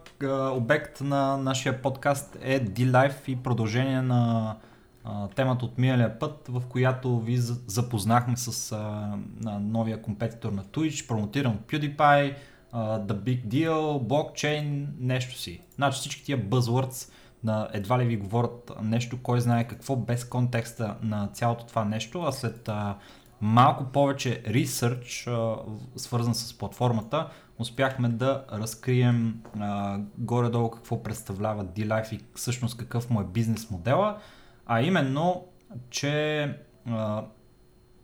обект на нашия подкаст е D-Life и продължение на темата от миналия път, в която ви запознахме с а, новия компетитор на Twitch, промотиран от PewDiePie, uh, The Big Deal, блокчейн, нещо си. Значи всички тия buzzwords на едва ли ви говорят нещо, кой знае какво, без контекста на цялото това нещо, а след uh, малко повече ресърч, uh, свързан с платформата, успяхме да разкрием uh, горе-долу какво представлява D-Life и всъщност какъв му е бизнес модела, а именно, че uh,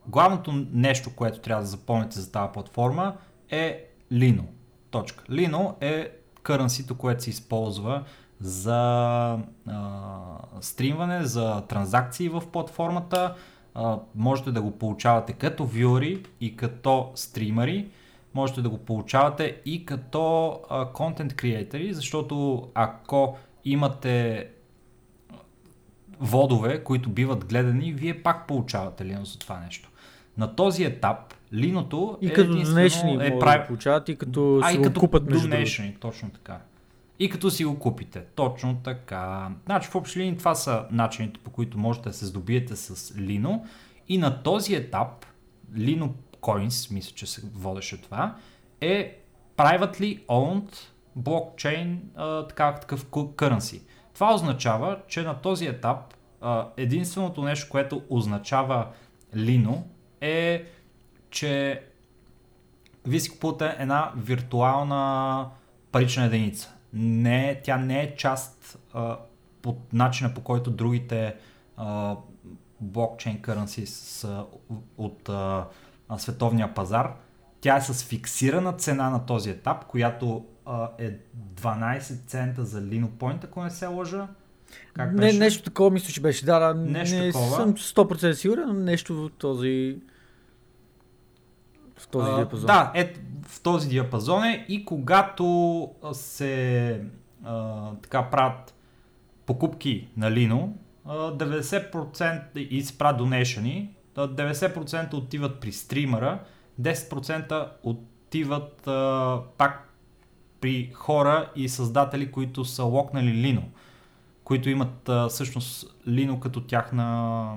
главното нещо, което трябва да запомните за тази платформа е Lino. Точка. Lino е currency което се използва за а, стримване, за транзакции в платформата. А, можете да го получавате като вюри и като стримери. Можете да го получавате и като контент креатори, защото ако имате водове, които биват гледани, вие пак получавате Linux за това нещо. На този етап Линото и е като донешни е прави... да получават и като а, си и го като купат между донешни, точно така. И като си го купите. Точно така. Значи в общи линии това са начините по които можете да се здобиете с Лино. И на този етап Lino Coins, мисля, че се водеше това, е privately owned блокчейн, така, такъв currency. Това означава, че на този етап единственото нещо, което означава Lino е че вие си купувате една виртуална парична единица. Не, тя не е част а, под начина по който другите а, блокчейн currency са от а, световния пазар. Тя е с фиксирана цена на този етап, която а, е 12 цента за Lino Point, ако не се лъжа. Как не, нещо такова мисля, че беше. Да, да нещо не такова. съм 100% сигурен, но нещо в този в този диапазон. Да, е, в този диапазон е и когато се а, така правят покупки на Лино, 90% и се правят донешани, 90% отиват при стримера, 10% отиват а, пак при хора и създатели, които са локнали Лино, които имат а, всъщност Лино като тяхна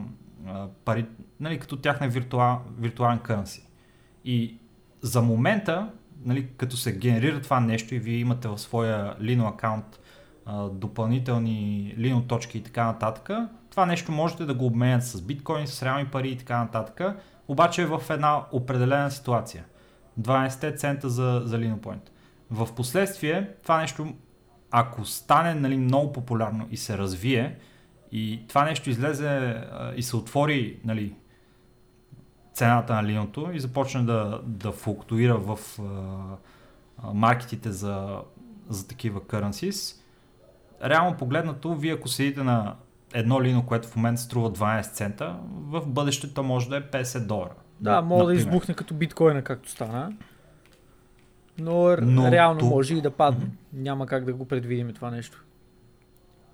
а, пари, нали, като тяхна виртуал, виртуален currency. И за момента, нали, като се генерира това нещо и вие имате в своя Lino аккаунт допълнителни Lino точки и така нататък, това нещо можете да го обменят с биткоин, с реални пари и така нататък, обаче в една определена ситуация. 12 цента за, за Lino Point. В последствие това нещо, ако стане нали, много популярно и се развие, и това нещо излезе и се отвори нали, цената на линото и започне да, да флуктуира в а, маркетите за, за такива currencies, реално погледнато, вие ако седите на едно лино, което в момента струва 12 цента, в бъдещето може да е 50 долара. Да, може да избухне като биткоина, както стана. Но, Но реално тук... може и да падне. Mm-hmm. Няма как да го предвидим това нещо.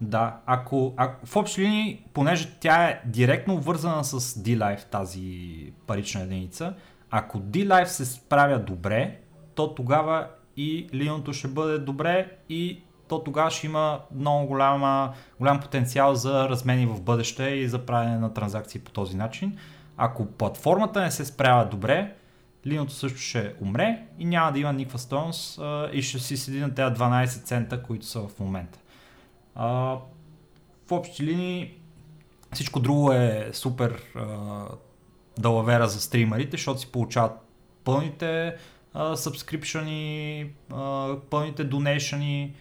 Да, ако, ако в общи линии, понеже тя е директно вързана с D-Life, тази парична единица, ако D-Life се справя добре, то тогава и линото ще бъде добре и то тогава ще има много голяма, голям потенциал за размени в бъдеще и за правене на транзакции по този начин. Ако платформата не се справя добре, линото също ще умре и няма да има никаква стоеност и ще си седи на тези 12 цента, които са в момента. А, в общи линии всичко друго е супер а, далавера за стримерите, защото си получават пълните сабскрипшени, пълните донейшани,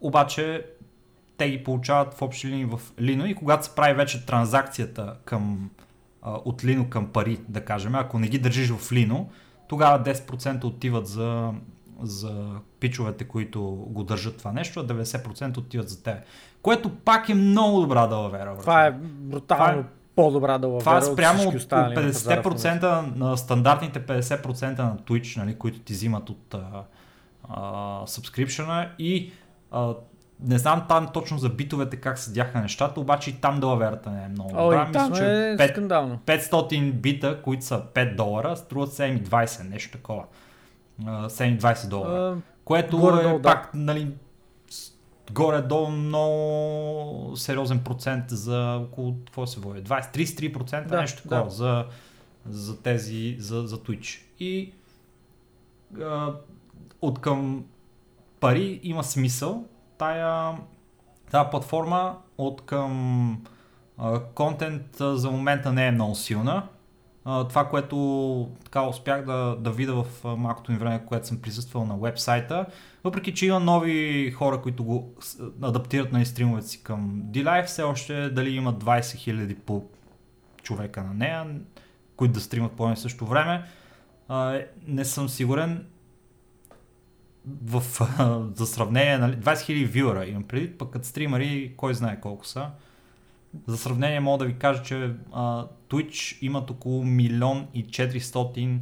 обаче те ги получават в общи линии в Lino и когато се прави вече транзакцията към, а, от Lino към пари, да кажем, ако не ги държиш в Lino, тогава 10% отиват за, за пичовете, които го държат това нещо, а 90% отиват за те. Което пак е много добра далавера. Това е брутално това е, по-добра далавера Това е спрямо от, от 50% на, на стандартните 50% на Twitch, нали, които ти взимат от а, а, subscription и а, не знам там точно за битовете как седяха нещата, обаче и там далаверата не е много О, добра. Мисля, че е 5, скандално. 500 бита, които са 5 долара, струват 7,20, нещо такова. 7,20 долара. А, което горе е пак, да. нали, горе-долу много сериозен процент за около, какво се води, 20-33% да, нещо такова да. за, за тези, за, за Twitch. И а, от към пари има смисъл. Тая, тая платформа от към контент за момента не е много силна. Това, което така успях да, да видя в малкото ми време, което съм присъствал на вебсайта, въпреки че има нови хора, които го адаптират на стримовете си към D-Live, все още дали има 20 000 по човека на нея, които да стримат по също време. Не съм сигурен в, за сравнение, нали, 20 000 вюра имам преди, пък като стримари, кой знае колко са. За сравнение мога да ви кажа, че а, Twitch имат около милион и 400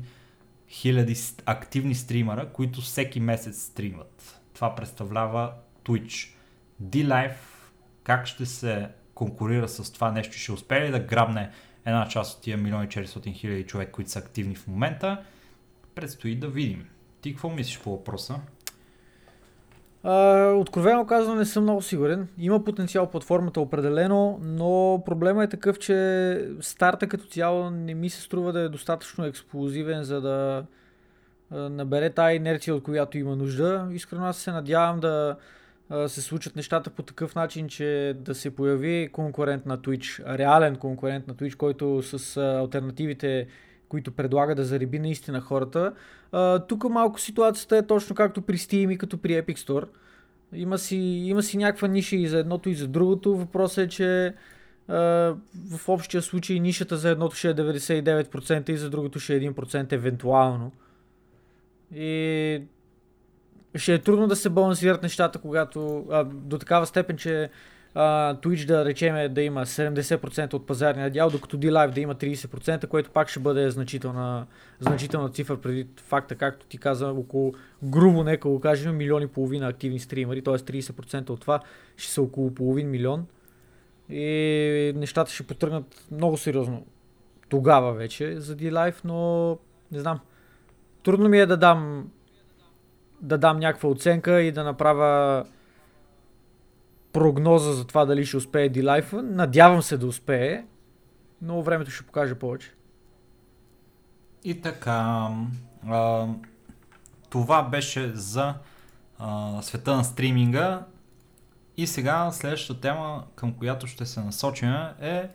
хиляди активни стримера, които всеки месец стримат. Това представлява Twitch. D-Live как ще се конкурира с това нещо, ще успее ли да грабне една част от тия милион и 400 хиляди човек, които са активни в момента, предстои да видим. Ти какво мислиш по въпроса? Откровено казвам, не съм много сигурен. Има потенциал платформата определено, но проблема е такъв, че старта като цяло не ми се струва да е достатъчно експлозивен, за да набере тази инерция, от която има нужда. Искрено аз се надявам да се случат нещата по такъв начин, че да се появи конкурент на Twitch, реален конкурент на Twitch, който с альтернативите които предлага да зареби наистина хората. тук малко ситуацията е точно както при Steam и като при Epic Store. Има си, има си някаква ниша и за едното и за другото. Въпросът е, че в общия случай нишата за едното ще е 99% и за другото ще е 1% евентуално. И ще е трудно да се балансират нещата, когато а, до такава степен, че Twitch да речеме да има 70% от пазарния дял, докато D-Live да има 30%, което пак ще бъде значителна, значителна цифра преди факта, както ти каза, около грубо нека го кажем, милиони и половина активни стримери, т.е. 30% от това ще са около половин милион и нещата ще потръгнат много сериозно тогава вече за D-Live, но не знам. Трудно ми е да дам да дам някаква оценка и да направя прогноза за това дали ще успее D-Life. Надявам се да успее. но времето ще покаже повече. И така, а, това беше за а, света на стриминга. И сега следващата тема, към която ще се насочим е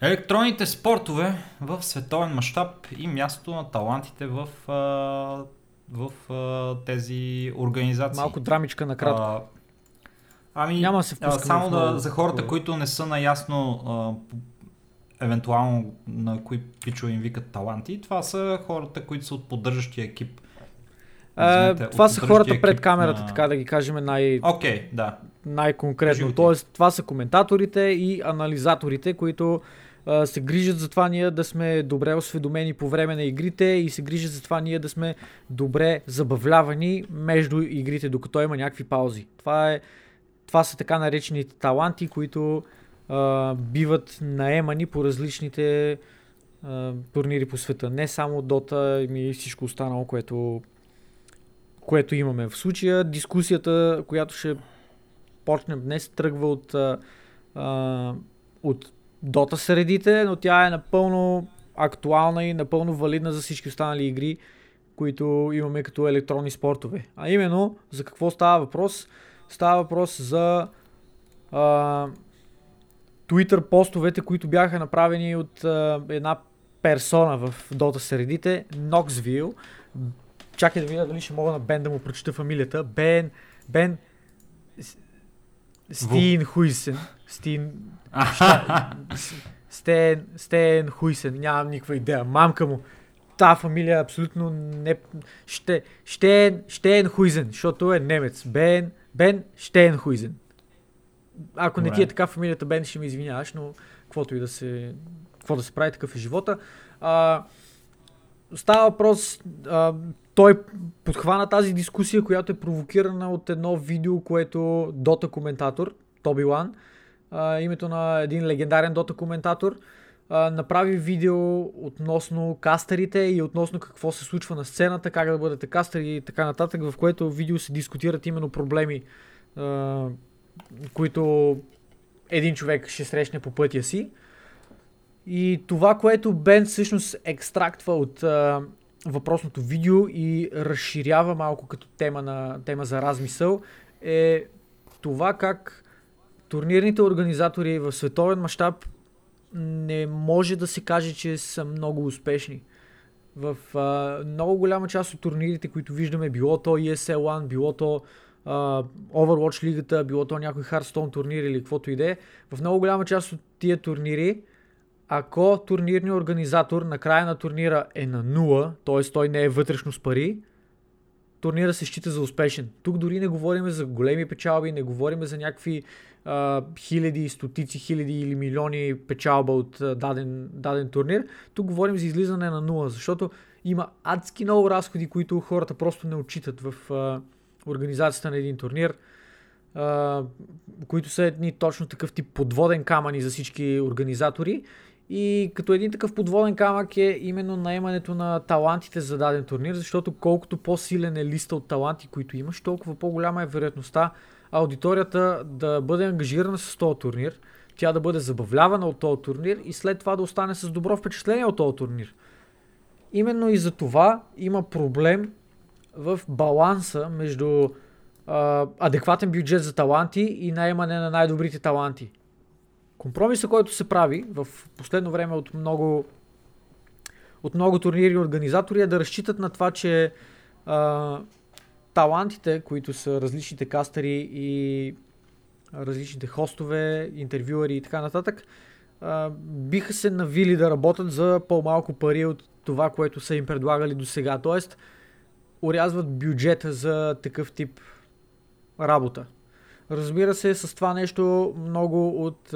електронните спортове в световен мащаб и място на талантите в, а, в а, тези организации. Малко драмичка накратко. Ами, Няма се а, само да, за хората, които не са наясно а, евентуално на кои пичове им викат таланти, това са хората, които са от поддържащия екип а, това са хората пред камерата, на... така да ги кажем най... Okay, да. най-конкретно. Тоест, това са коментаторите и анализаторите, които а, се грижат за това ние да сме добре осведомени по време на игрите и се грижат за това ние да сме добре забавлявани между игрите, докато има някакви паузи. Това, е, това са така наречените таланти, които а, биват наемани по различните а, турнири по света. Не само Дота, и всичко останало, което което имаме. В случая дискусията, която ще почнем днес, тръгва от, а, от дота средите, но тя е напълно актуална и напълно валидна за всички останали игри, които имаме като електронни спортове. А именно, за какво става въпрос? Става въпрос за а, Twitter постовете, които бяха направени от а, една персона в дота средите, Knoxville, Чакай да видя дали ще мога на Бен да му прочита фамилията. Бен, Бен Стин Хуйсен. Стин... Стен, Стен Хуйсен. Нямам никаква идея. Мамка му. Та фамилия е абсолютно не... Ще, Штен, Штен Хуйзен, защото е немец. Бен, Бен Штен Хуйзен. Ако не ти е така фамилията Бен, ще ми извиняваш, но каквото и да се... Какво да се прави, такъв е живота. А, става въпрос, а, той подхвана тази дискусия, която е провокирана от едно видео, което Дота коментатор, Тоби Лан, а, името на един легендарен Дота коментатор, направи видео относно кастерите и относно какво се случва на сцената, как да бъдете кастери и така нататък, в което видео се дискутират именно проблеми, които един човек ще срещне по пътя си. И това, което Бен всъщност екстрактва от въпросното видео и разширява малко като тема, на, тема за размисъл, е това как турнирните организатори в световен мащаб не може да се каже, че са много успешни. В а, много голяма част от турнирите, които виждаме, било то ESL One, било то а, Overwatch лигата, било то някой Hearthstone турнир или каквото и да е, в много голяма част от тия турнири ако турнирният организатор на края на турнира е на 0, т.е. той не е вътрешно с пари, турнира се счита за успешен. Тук дори не говорим за големи печалби, не говорим за някакви хиляди, стотици хиляди или милиони печалба от даден, даден турнир. Тук говорим за излизане на 0, защото има адски много разходи, които хората просто не отчитат в а, организацията на един турнир, а, които са едни точно такъв тип подводен камъни за всички организатори и като един такъв подводен камък е именно наемането на талантите за даден турнир, защото колкото по-силен е листа от таланти, които имаш, толкова по-голяма е вероятността аудиторията да бъде ангажирана с този турнир, тя да бъде забавлявана от този турнир и след това да остане с добро впечатление от този турнир. Именно и за това има проблем в баланса между а, адекватен бюджет за таланти и наемане на най-добрите таланти. Компромисът, който се прави в последно време от много, от много турнири и организатори е да разчитат на това, че а, талантите, които са различните кастери и различните хостове, интервюери и така нататък, биха се навили да работят за по-малко пари от това, което са им предлагали до сега. Тоест, урязват бюджета за такъв тип работа. Разбира се, с това нещо много от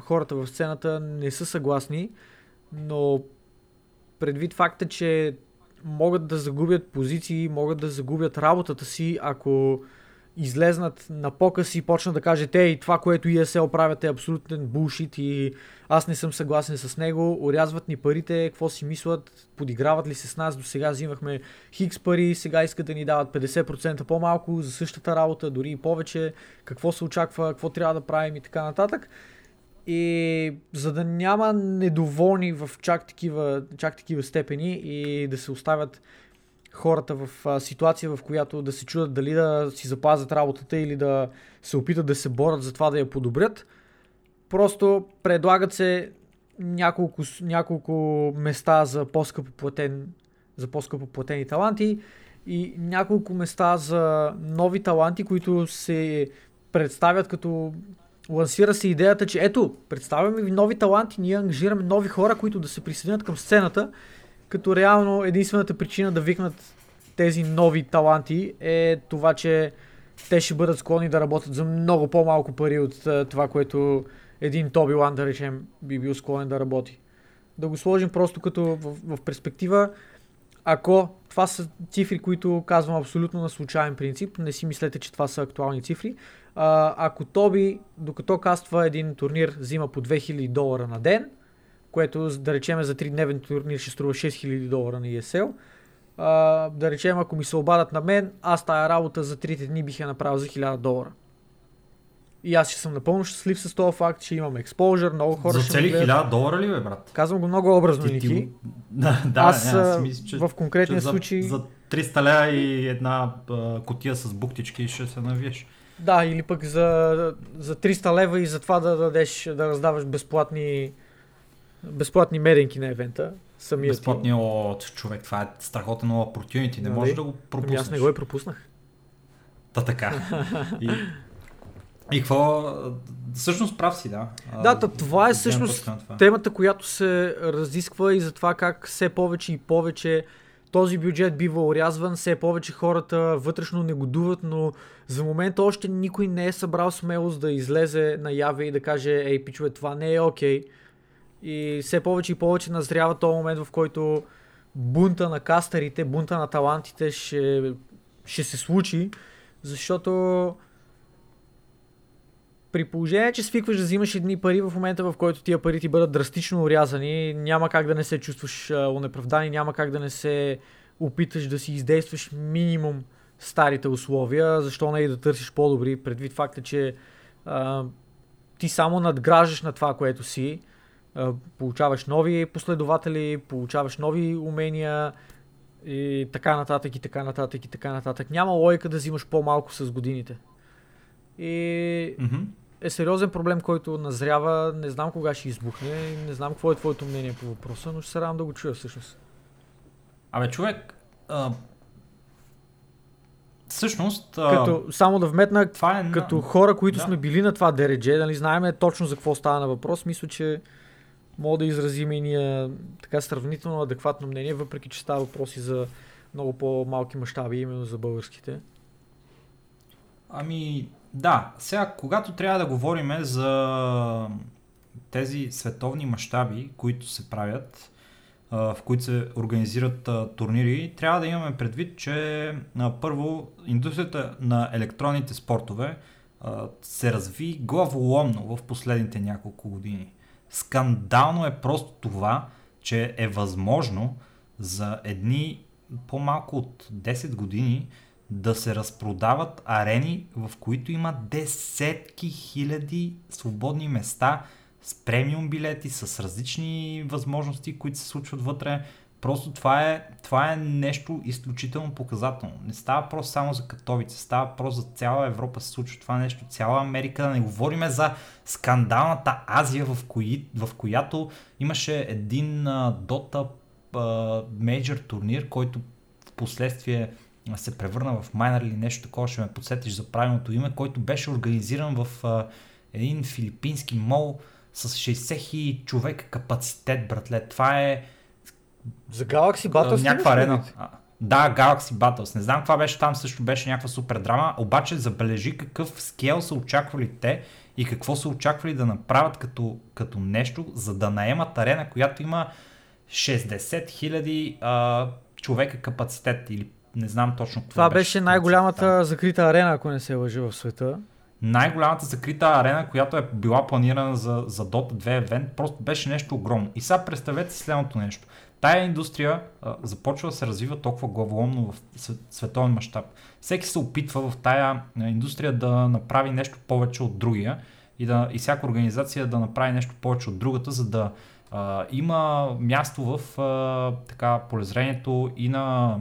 хората в сцената не са съгласни, но предвид факта, че могат да загубят позиции, могат да загубят работата си, ако излезнат на показ и почнат да кажат, ей, това, което ESL правят е абсолютен булшит и аз не съм съгласен с него, урязват ни парите, какво си мислят, подиграват ли се с нас, до сега взимахме хикс пари, сега искат да ни дават 50% по-малко за същата работа, дори и повече, какво се очаква, какво трябва да правим и така нататък. И за да няма недоволни в чак такива, чак такива степени и да се оставят хората в а, ситуация, в която да се чудят дали да си запазят работата или да се опитат да се борят за това да я подобрят, просто предлагат се няколко, няколко места за по-скъпо платен, за по-скъпо платени таланти и няколко места за нови таланти, които се представят като лансира се идеята, че ето, представяме ви нови таланти, ние ангажираме нови хора, които да се присъединят към сцената, като реално единствената причина да викнат тези нови таланти е това, че те ще бъдат склонни да работят за много по-малко пари от това, което един Тоби Лан, да речем, би бил склонен да работи. Да го сложим просто като в, в перспектива. Ако това са цифри, които казвам абсолютно на случайен принцип, не си мислете, че това са актуални цифри. А, ако Тоби, докато каства един турнир, взима по 2000 долара на ден, което да речем за 3-дневен турнир ще струва 6000 долара на ESL, а, да речем ако ми се обадат на мен, аз тая работа за 3 дни бих я направил за 1000 долара. И аз ще съм напълно щастлив с този факт, че имам експожър, много хора За цели 1000 долара ли бе, брат? Казвам го много образно, ти, Ники. Да, да, аз, не, аз мисля, че, в конкретния че случай... За, за 300 лева и една а, котия с буктички ще се навиеш. Да, или пък за, за 300 лева и за това да дадеш, да раздаваш безплатни, безплатни меренки на евента. Самия Безплатния от човек, това е страхотен opportunity, не може да го пропуснеш. Ами аз не го и пропуснах. Та така. И, и какво? Всъщност прав си, да. Да, а, това е всъщност това. темата, която се разисква и за това как все повече и повече този бюджет бива урязван, все повече хората вътрешно негодуват, но за момента още никой не е събрал смелост да излезе наяве и да каже, ей, пичове, това не е окей. Okay. И все повече и повече назрява този момент, в който бунта на кастарите, бунта на талантите ще, ще се случи, защото при положение, че свикваш да взимаш едни пари в момента, в който тия пари ти бъдат драстично урязани, няма как да не се чувстваш онеправдан и няма как да не се опиташ да си издействаш минимум старите условия, защо не и да търсиш по-добри, предвид факта, че а, ти само надграждаш на това, което си, а, получаваш нови последователи, получаваш нови умения и така нататък и така нататък и така нататък. Няма логика да взимаш по-малко с годините. И mm-hmm е сериозен проблем, който назрява. Не знам кога ще избухне. Не знам какво е твоето мнение по въпроса, но ще се радвам да го чуя всъщност. Абе, човек, а... всъщност... А... Като, само да вметна, това е... като хора, които да. сме били на това дередже, нали, знаеме точно за какво става на въпрос, мисля, че мога да изразим и ние така сравнително адекватно мнение, въпреки че става въпроси за много по-малки мащаби, именно за българските. Ами, да, сега, когато трябва да говорим за тези световни мащаби, които се правят, в които се организират турнири, трябва да имаме предвид, че първо индустрията на електронните спортове се разви главоломно в последните няколко години. Скандално е просто това, че е възможно за едни по-малко от 10 години да се разпродават арени, в които има десетки хиляди свободни места с премиум билети, с различни възможности, които се случват вътре. Просто това е, това е нещо изключително показателно. Не става просто само за Катовица, става просто за цяла Европа се случва това нещо, цяла Америка. Да не говориме за скандалната Азия, в, кои, в която имаше един Dota мейджор турнир, който в последствие се превърна в майнер или нещо такова, ще ме подсетиш за правилното име, който беше организиран в а, един филипински мол с 60 000 човека капацитет, братле. Това е... За Galaxy Battles? Някаква арена. Да, Galaxy Battles. Не знам каква беше там, също беше някаква супер драма, обаче забележи какъв скел са очаквали те и какво са очаквали да направят като, като нещо, за да наемат арена, която има 60 хиляди човека капацитет или не знам точно Това беше, беше най-голямата там. закрита арена, ако не се лъжи в света. Най-голямата закрита арена, която е била планирана за, за Dota 2 евент, просто беше нещо огромно. И сега представете си следното нещо. Тая индустрия а, започва да се развива толкова главоломно в световен мащаб. Всеки се опитва в тая индустрия да направи нещо повече от другия и, да, и всяка организация да направи нещо повече от другата, за да а, има място в а, така, полезрението и на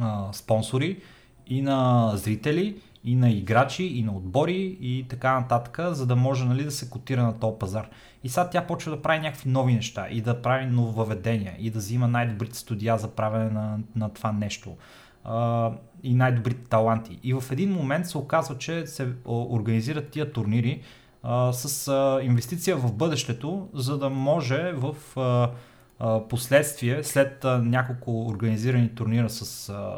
а, спонсори, и на зрители, и на играчи, и на отбори и така нататък, за да може нали, да се котира на този пазар. И сега тя почва да прави някакви нови неща и да прави нововведения и да взима най-добрите студия за правене на, на това нещо а, и най-добрите таланти. И в един момент се оказва, че се организират тия турнири а, с а, инвестиция в бъдещето, за да може в а, последствие, след а, няколко организирани турнира с а,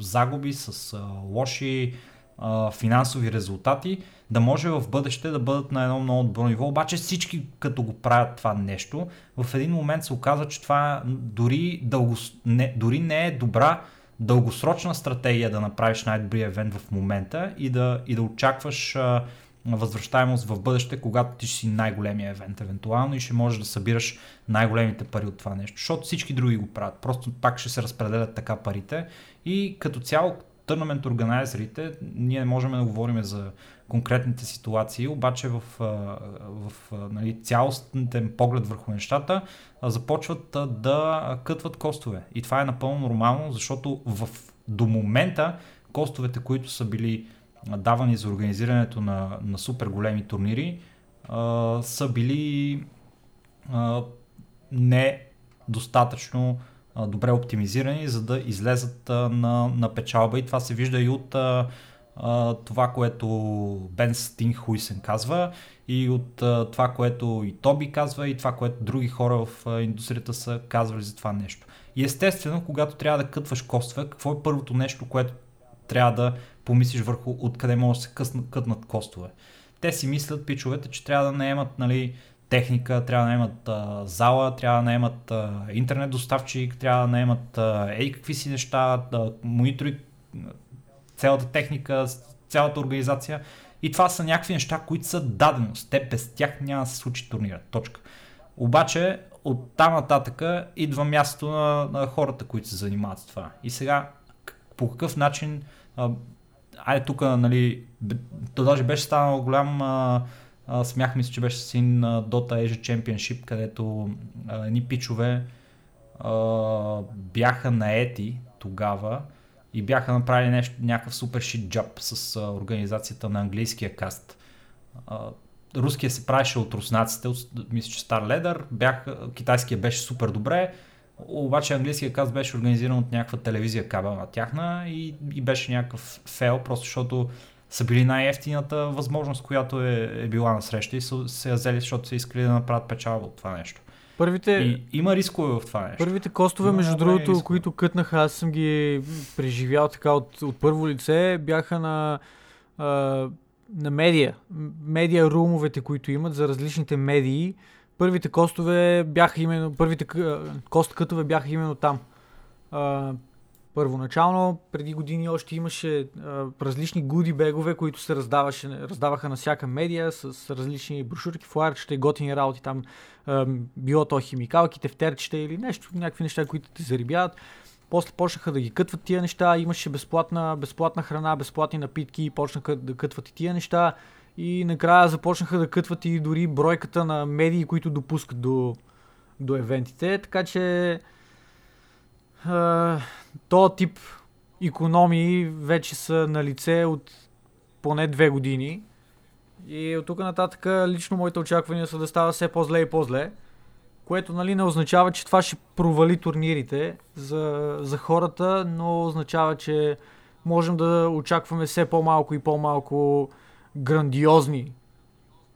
загуби, с а, лоши а, финансови резултати, да може в бъдеще да бъдат на едно много добро ниво. Обаче всички като го правят това нещо, в един момент се оказва, че това дори, дълго, не, дори не е добра дългосрочна стратегия да направиш най-добрия евент в момента и да, и да очакваш а, възвръщаемост в бъдеще, когато ти си най-големия евент евентуално и ще можеш да събираш най-големите пари от това нещо, защото всички други го правят. Просто пак ще се разпределят така парите и като цяло търнамент органайзерите, ние можем да говорим за конкретните ситуации, обаче в, в нали, цялостен поглед върху нещата започват да кътват костове. И това е напълно нормално, защото в, до момента костовете, които са били давани за организирането на, на супер големи турнири, а, са били а, не достатъчно а, добре оптимизирани, за да излезат а, на, на печалба и това се вижда и от а, а, това, което Бен Стинхуисен казва и от а, това, което и Тоби казва и това, което други хора в а, индустрията са казвали за това нещо. И естествено, когато трябва да кътваш костове, какво е първото нещо, което трябва да помислиш върху откъде може да се къснат, кътнат костове. Те си мислят, пичовете, че трябва да наемат нали, техника, трябва да наемат а, зала, трябва да наемат а, интернет доставчик, трябва да наемат а, ей какви си неща, да, монитори, цялата техника, цялата организация. И това са някакви неща, които са даденост. Те без тях няма да се случи турнира. Точка. Обаче от там нататък идва място на, на хората, които се занимават с това. И сега по какъв начин айде тук, нали, то даже беше станал голям а, а, смях, мисля, че беше син на Dota Asia Championship, където едни пичове а, бяха наети тогава и бяха направили нещо, някакъв супер шит джаб с а, организацията на английския каст. А, руския се правеше от руснаците, от, мисля, че Star Leather, бях, китайския беше супер добре, обаче английския каст беше организиран от някаква телевизия кабелна тяхна и, и беше някакъв фейл, просто защото са били най-ефтината възможност, която е, е била на среща и са се я взели, защото са искали да направят печалба от това нещо. Първите, и има рискове в това нещо. Първите костове, има между другото, рискове. които кътнаха, аз съм ги преживял така от, от първо лице, бяха на, а, на медиа. Медиа румовете, които имат за различните медии. Първите костове бяха именно, първите кост кътове бяха именно там. Първоначално, преди години още имаше различни гуди бегове, които се раздаваше, раздаваха на всяка медия с различни брошурки, флайерчета и готини работи там. А, било то химикалки, тефтерчета или нещо, някакви неща, които те зарибяват. После почнаха да ги кътват тия неща, имаше безплатна, безплатна храна, безплатни напитки, почнаха да кътват и тия неща. И накрая започнаха да кътват и дори бройката на медии, които допускат до, до евентите. Така че то тип економии вече са на лице от поне две години. И от тук нататък лично моите очаквания са да става все по-зле и по-зле. Което нали, не означава, че това ще провали турнирите за, за хората, но означава, че можем да очакваме все по-малко и по-малко грандиозни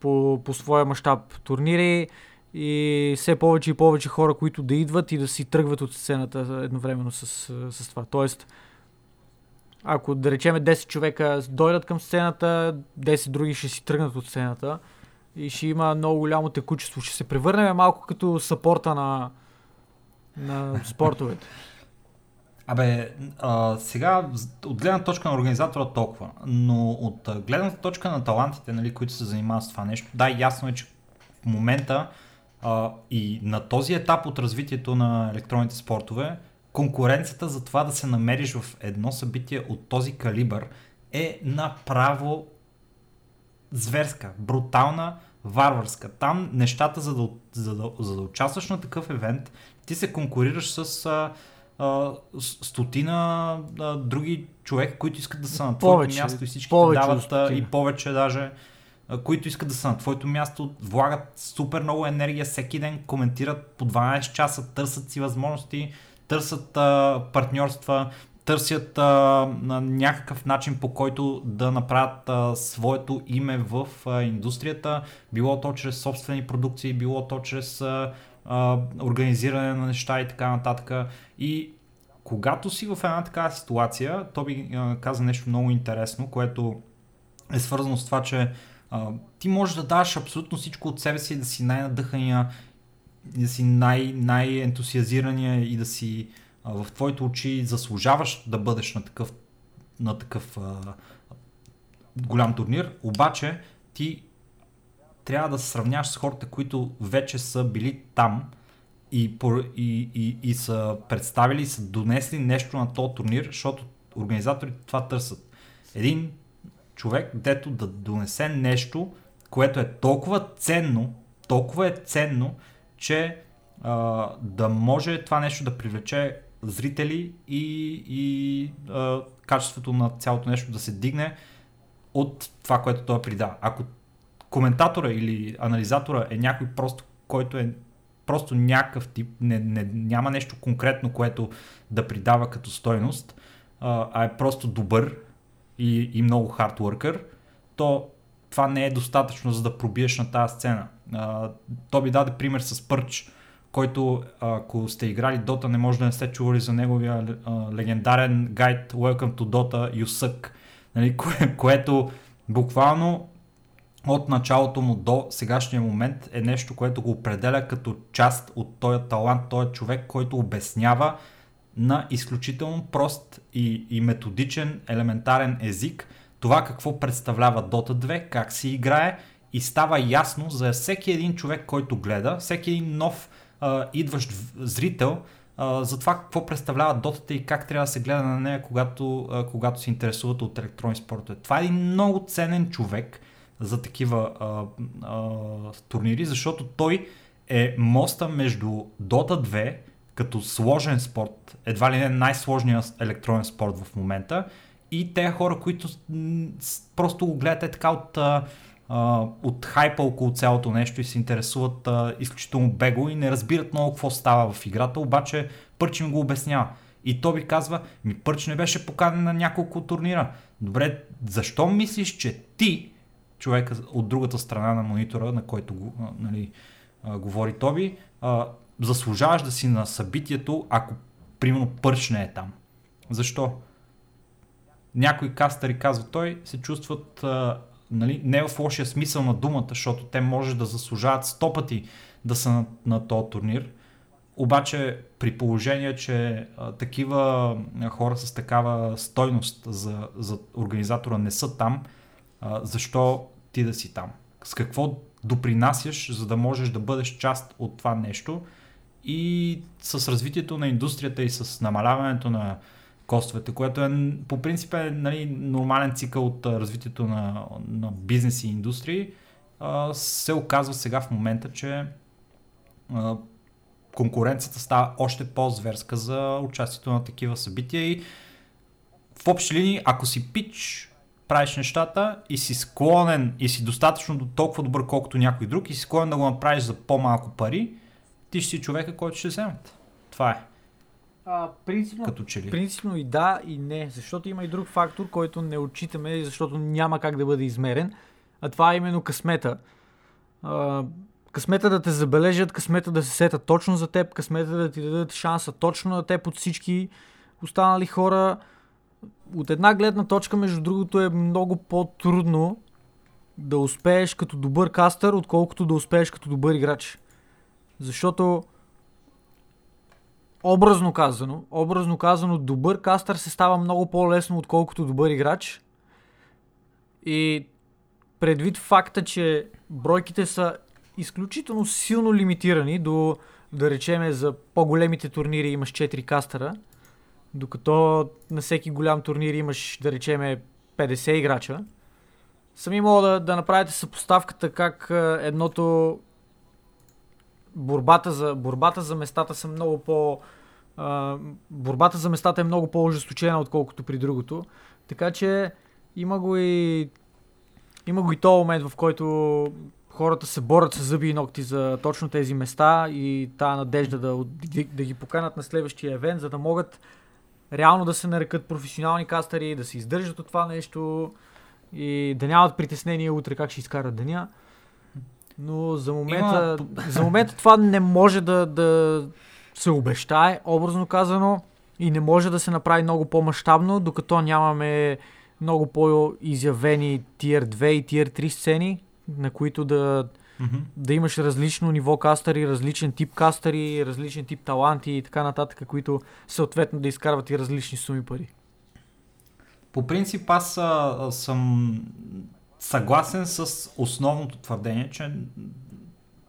по, по своя мащаб турнири и все повече и повече хора, които да идват и да си тръгват от сцената едновременно с, с това. Тоест, ако да речеме 10 човека дойдат към сцената, 10 други ще си тръгнат от сцената и ще има много голямо текучество. Ще се превърнем малко като сапорта на, на спортовете. Абе, а, сега от гледна точка на организатора толкова, но от гледната точка на талантите, нали, които се занимават с това нещо, да, ясно е, че в момента а, и на този етап от развитието на електронните спортове, конкуренцията за това да се намериш в едно събитие от този калибър е направо зверска, брутална, варварска. Там нещата, за да, за да, за да участваш на такъв евент, ти се конкурираш с а, а, стотина а, други човек, които искат да са на твоето място и всички повече дават а, и повече даже, а, които искат да са на твоето място, влагат супер много енергия всеки ден, коментират по 12 часа, търсят си възможности, търсят а, партньорства, търсят а, на някакъв начин по който да направят а, своето име в а, индустрията, било то чрез собствени продукции, било то чрез а, организиране на неща и така нататък. И когато си в една такава ситуация, то би а, каза нещо много интересно, което е свързано с това, че а, ти можеш да даваш абсолютно всичко от себе си, да си най-надъхания, да си най- най-ентусиазирания и да си а, в твоите очи заслужаваш да бъдеш на такъв, на такъв а, голям турнир, обаче ти трябва да се сравняваш с хората, които вече са били там и, и, и, и са представили и са донесли нещо на този турнир, защото организаторите това търсят. Един човек, дето да донесе нещо, което е толкова ценно, толкова е ценно, че а, да може това нещо да привлече зрители и, и а, качеството на цялото нещо да се дигне от това, което той прида. Ако коментатора или анализатора е някой просто, който е просто някакъв тип, не, не, няма нещо конкретно, което да придава като стойност, а, е просто добър и, и много хардворкър, то това не е достатъчно за да пробиеш на тази сцена. А, то би даде пример с Пърч, който ако сте играли Dota, не може да не сте чували за неговия а, легендарен гайд Welcome to Dota You Suck, нали, кое, което буквално от началото му до сегашния момент е нещо, което го определя като част от този талант, този човек, който обяснява на изключително прост и, и методичен елементарен език това какво представлява Dota 2, как се играе и става ясно за всеки един човек, който гледа, всеки един нов а, идващ зрител, а, за това какво представлява Dota и как трябва да се гледа на нея, когато, а, когато се интересуват от електронни спортове. Това е един много ценен човек, за такива а, а, турнири, защото той е моста между Dota 2 като сложен спорт, едва ли не най-сложният електронен спорт в момента и те хора, които просто го гледат така от, а, от хайпа около цялото нещо и се интересуват а, изключително бего и не разбират много какво става в играта, обаче Пърч им го обяснява. И то ви казва, ми Пърч не беше поканен на няколко турнира. Добре, защо мислиш, че ти човека от другата страна на монитора, на който нали, говори Тоби, а, заслужаваш да си на събитието, ако примерно Пърш не е там. Защо? Някои кастъри, казва той, се чувстват нали, не в лошия смисъл на думата, защото те може да заслужават сто пъти да са на, на този турнир. Обаче при положение, че а, такива хора с такава стойност за, за организатора не са там, а, защо ти да си там. С какво допринасяш, за да можеш да бъдеш част от това нещо и с развитието на индустрията и с намаляването на костовете, което е по принцип е нали, нормален цикъл от развитието на, на бизнес и индустрии, а, се оказва сега в момента, че а, конкуренцията става още по-зверска за участието на такива събития и в общи линии, ако си пич, правиш нещата и си склонен и си достатъчно до толкова добър, колкото някой друг и си склонен да го направиш за по-малко пари, ти ще си човека, който ще вземат. Това е. А, принципно, Като че ли? принципно и да, и не, защото има и друг фактор, който не отчитаме, защото няма как да бъде измерен, а това е именно късмета. А, късмета да те забележат, късмета да се сетат точно за теб, късмета да ти дадат шанса точно на теб от всички останали хора от една гледна точка, между другото, е много по-трудно да успееш като добър кастър, отколкото да успееш като добър играч. Защото образно казано, образно казано, добър кастър се става много по-лесно, отколкото добър играч. И предвид факта, че бройките са изключително силно лимитирани до, да речеме, за по-големите турнири имаш 4 кастера, докато на всеки голям турнир имаш, да речеме, 50 играча. сами мога да, да направите съпоставката как едното борбата за, борбата за местата са много по... А, борбата за местата е много по-ожесточена, отколкото при другото. Така че има го и има го и този момент, в който хората се борят с зъби и ногти за точно тези места и тази надежда да, да ги поканат на следващия евент, за да могат реално да се нарекат професионални кастъри, да се издържат от това нещо и да нямат притеснение утре как ще изкарат деня. Но за момента, Има... за момента това не може да, да се обещае, образно казано, и не може да се направи много по-масштабно, докато нямаме много по-изявени Tier 2 и Tier 3 сцени, на които да, mm-hmm. да имаш различно ниво кастъри, различен тип кастъри, различен тип таланти и така нататък, които съответно да изкарват и различни суми пари. По принцип аз а, съм съгласен с основното твърдение, че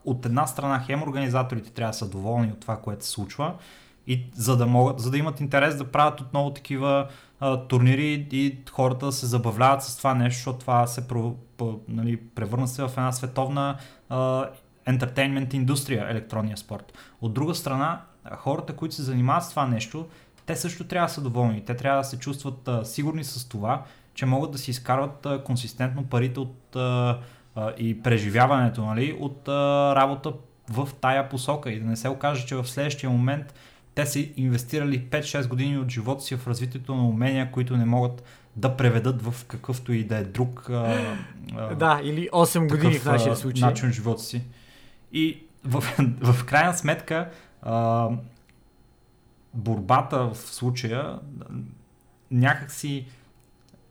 от една страна хем организаторите трябва да са доволни от това, което се случва и за да, могат, за да имат интерес да правят отново такива а, турнири и хората да се забавляват с това нещо, защото това се про, по, нали, превърна се в една световна ентертейнмент индустрия, електронния спорт. От друга страна, хората, които се занимават с това нещо, те също трябва да са доволни. Те трябва да се чувстват а, сигурни с това, че могат да си изкарват а, консистентно парите от, а, а, и преживяването нали, от а, работа в тая посока и да не се окаже, че в следващия момент те са инвестирали 5-6 години от живота си в развитието на умения, които не могат да преведат в какъвто и да е друг. А, а, да, или 8 години такъв, в нашия случай. Начин живота си. И в, в крайна сметка а, борбата в случая някакси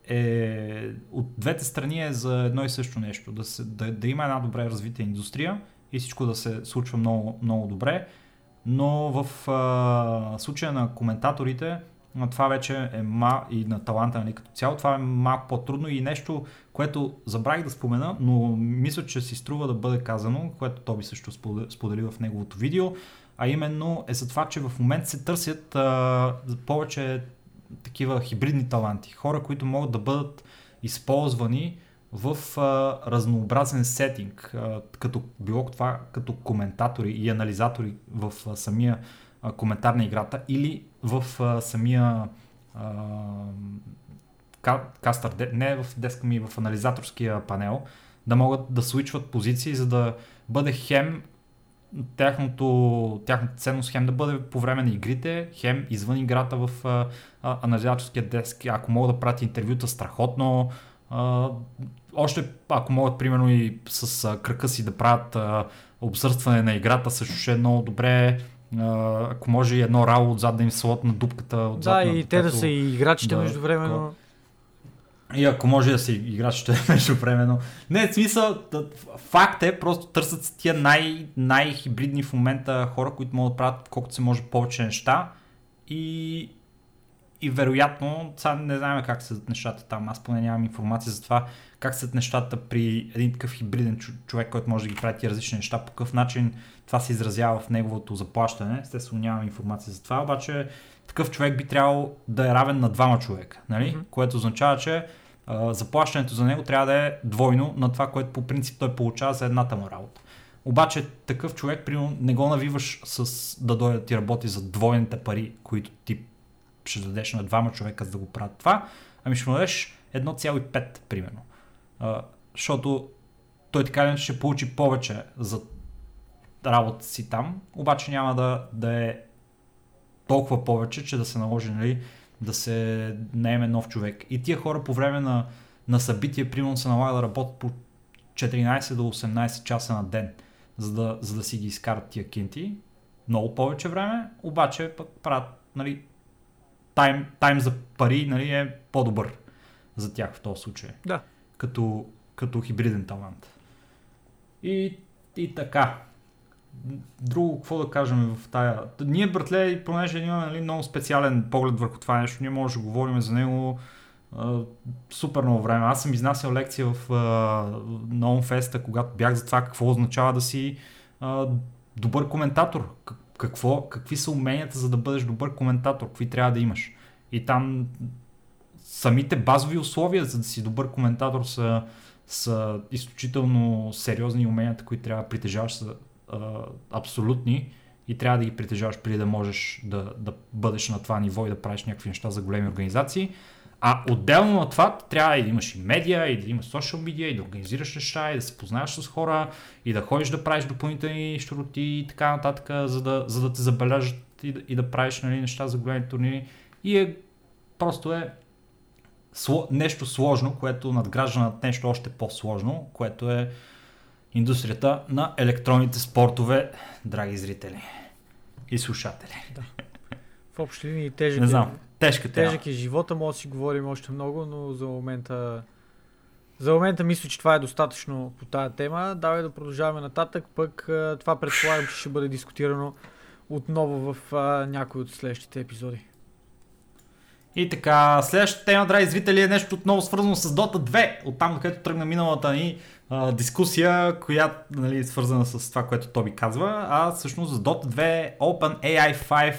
е, от двете страни е за едно и също нещо. Да, се, да, да има една добре развита индустрия и всичко да се случва много, много добре. Но в а, случая на коментаторите, това вече е ма, и на таланта нали, като цяло, това е малко по-трудно и нещо, което забравих да спомена, но мисля, че си струва да бъде казано, което Тоби също сподели в неговото видео, а именно е за това, че в момента се търсят а, повече такива хибридни таланти, хора, които могат да бъдат използвани в а, разнообразен сетинг, а, като било това като коментатори и анализатори в а, самия а, коментар на играта или в а, самия а, кастър, не в деска ми, в анализаторския панел, да могат да свичват позиции, за да бъде хем тяхното, тяхната ценност хем да бъде по време на игрите, хем извън играта в а, анализаторския деск. Ако мога да пратя интервюта, страхотно. А, още ако могат, примерно, и с а, кръка си да правят а, обсърстване на играта, също ще е много добре. Ако може и едно рало отзад да им слот на дупката. Отзад да, на, и те да са и играчите да, междувременно. И ако може да си играчите междувременно. Не, в смисъл, факт е, просто търсят тия най- най-хибридни в момента хора, които могат да правят колкото се може повече неща. И и вероятно, сега не знаем как се нещата там, аз поне нямам информация за това как се нещата при един такъв хибриден човек, който може да ги прави различни неща, по какъв начин това се изразява в неговото заплащане. Естествено нямам информация за това, обаче такъв човек би трябвало да е равен на двама човека, нали? Mm-hmm. което означава, че а, заплащането за него трябва да е двойно на това, което по принцип той получава за едната му работа. Обаче такъв човек, примерно, не го навиваш с да дойде да ти работи за двойните пари, които ти ще дадеш на двама човека за да го правят това, ами ще му дадеш 1,5 примерно. А, защото той така не ще получи повече за работа си там, обаче няма да, да е толкова повече, че да се наложи нали, да се наеме нов човек. И тия хора по време на, на събитие, примерно се налага да работят по 14 до 18 часа на ден, за да, за да си ги изкарат тия кинти. Много повече време, обаче пък правят нали, тайм, тайм за пари нали, е по-добър за тях в този случай. Да. Като, като хибриден талант. И, и така. Друго, какво да кажем в тая... Ние, братле, понеже имаме нали, много специален поглед върху това нещо, ние може да говорим за него а, супер много време. Аз съм изнасял лекция в а, на OnFest, когато бях за това какво означава да си а, добър коментатор какво, какви са уменията за да бъдеш добър коментатор, какви трябва да имаш. И там самите базови условия за да си добър коментатор са са изключително сериозни уменията, които трябва да притежаваш са а, абсолютни и трябва да ги притежаваш преди да можеш да, да бъдеш на това ниво и да правиш някакви неща за големи организации. А отделно от това трябва и да имаш и медиа, и да имаш социал медиа, и да организираш неща, и да се познаваш с хора, и да ходиш да правиш допълнителни щуроти и така нататък, за да, за да те забележат и да, и да правиш нали, неща за големи турнири. И е, просто е сло, нещо сложно, което надгражда над нещо още по-сложно, което е индустрията на електронните спортове, драги зрители и слушатели. Да. В общи линии тежък, Не знам, тежка тежък е живота, може да си говорим още много, но за момента за момента мисля, че това е достатъчно по тази тема. Давай да продължаваме нататък, пък това предполагам, че ще бъде дискутирано отново в а, някои от следващите епизоди. И така, следващата тема, драги зрители, е нещо отново свързано с Dota 2, оттам където тръгна миналата ни а, дискусия, която нали, е свързана с това, което Тоби казва, а всъщност за Dota 2 OpenAI 5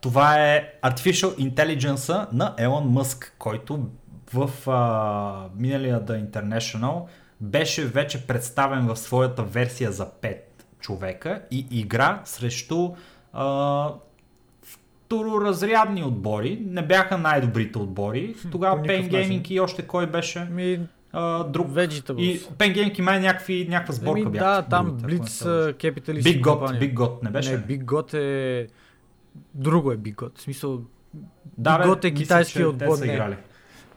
това е Artificial Intelligence на Елон Мъск, който в а, миналия The International беше вече представен в своята версия за 5 човека и игра срещу а, второразрядни отбори. Не бяха най-добрите отбори. Тогава Pain Gaming и още кой беше? Ми, а, друг. Vegetables. И Pain Gaming май някакви, някаква сборка Еми, бяха. Да, там Blitz Capitalist. Big God, Big God не беше? Не, Big God е... Друго е God. В смисъл... Да, God е китайски отбор. Не.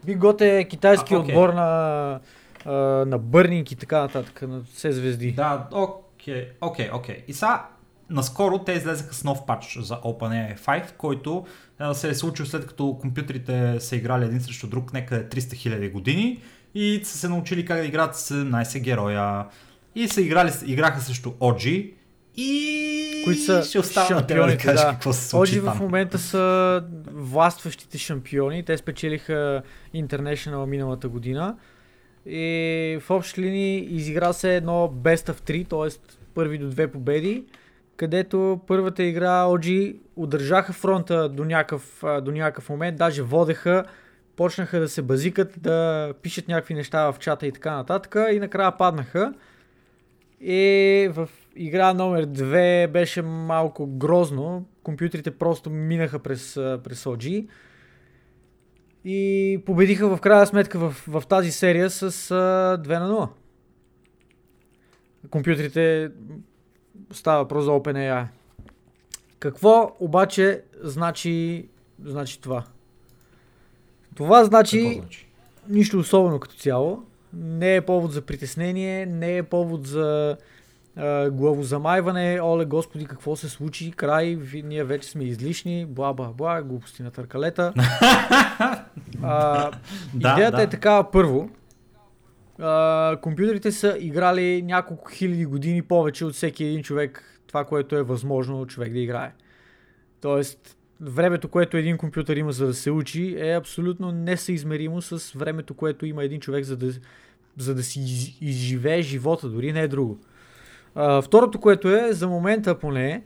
God е китайски а, okay. отбор на, на Бърнинг и така нататък, на все звезди. Да, окей, окей, окей. И сега наскоро те излезаха с нов патч за OpenAI 5, който се е случил след като компютрите са играли един срещу друг некъде 300 000 години и са се научили как да играят 17 героя и са играли, играха срещу OG и които са ще шампиони. Да, да. какво се случи OG в момента са властващите шампиони. Те спечелиха International миналата година. И в общи линии изигра се едно Best of 3, т.е. първи до две победи където първата игра OG удържаха фронта до някакъв, до някакъв момент, даже водеха, почнаха да се базикат, да пишат някакви неща в чата и така нататък и накрая паднаха. И в игра номер 2 беше малко грозно, компютрите просто минаха през, през OG и победиха в крайна сметка в, в тази серия с 2 на 0. Компютрите става въпрос за OpenAI. Какво обаче значи, значи това? Това значи, значи нищо особено като цяло. Не е повод за притеснение, не е повод за главозамайване, оле господи какво се случи, край, ние вече сме излишни, бла бла бла, глупости на търкалета. а, да, идеята да. е такава първо, а, компютрите са играли няколко хиляди години повече от всеки един човек, това, което е възможно човек да играе. Тоест, времето, което един компютър има за да се учи, е абсолютно несъизмеримо с времето, което има един човек за да, за да си из, изживее живота, дори не е друго. Второто, което е, за момента поне,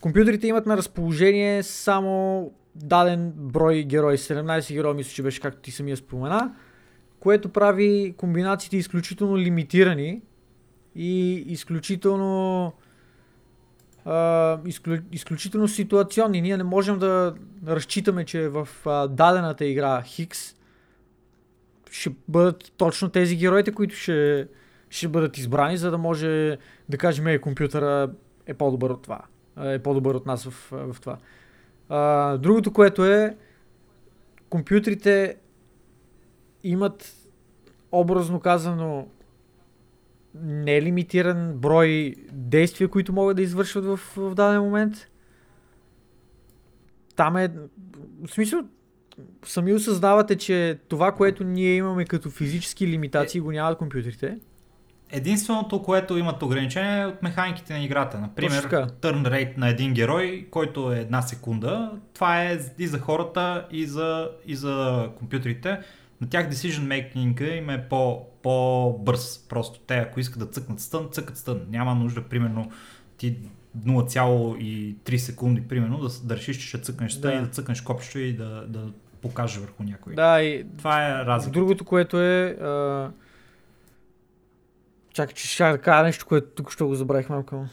компютрите имат на разположение само даден брой герои, 17 герои, мисля, че беше както ти самия спомена което прави комбинациите изключително лимитирани и изключително а, изклю, изключително ситуационни. Ние не можем да разчитаме, че в а, дадената игра Хикс ще бъдат точно тези героите, които ще, ще бъдат избрани, за да може да кажем, е, компютъра е по-добър от това. Е по-добър от нас в, в това. А, другото, което е, компютрите имат образно казано нелимитиран брой действия, които могат да извършват в, в даден момент. Там е... В смисъл, сами осъзнавате, че това, което ние имаме като физически лимитации, е... го нямат компютрите. Единственото, което имат ограничение е от механиките на играта. Например, turn rate на един герой, който е една секунда. Това е и за хората, и за, и за компютрите на тях decision making им е по, по-бърз. Просто те, ако искат да цъкнат стън, цъкат стън. Няма нужда, примерно, ти 0,3 секунди, примерно, да, да решиш, че ще цъкнеш стън да. и да цъкнеш копчето и да, да покаже върху някой. Да, и това е разлика. Другото, което е, а, Чакай, че ще да кажа нещо, което тук ще го забравих малко.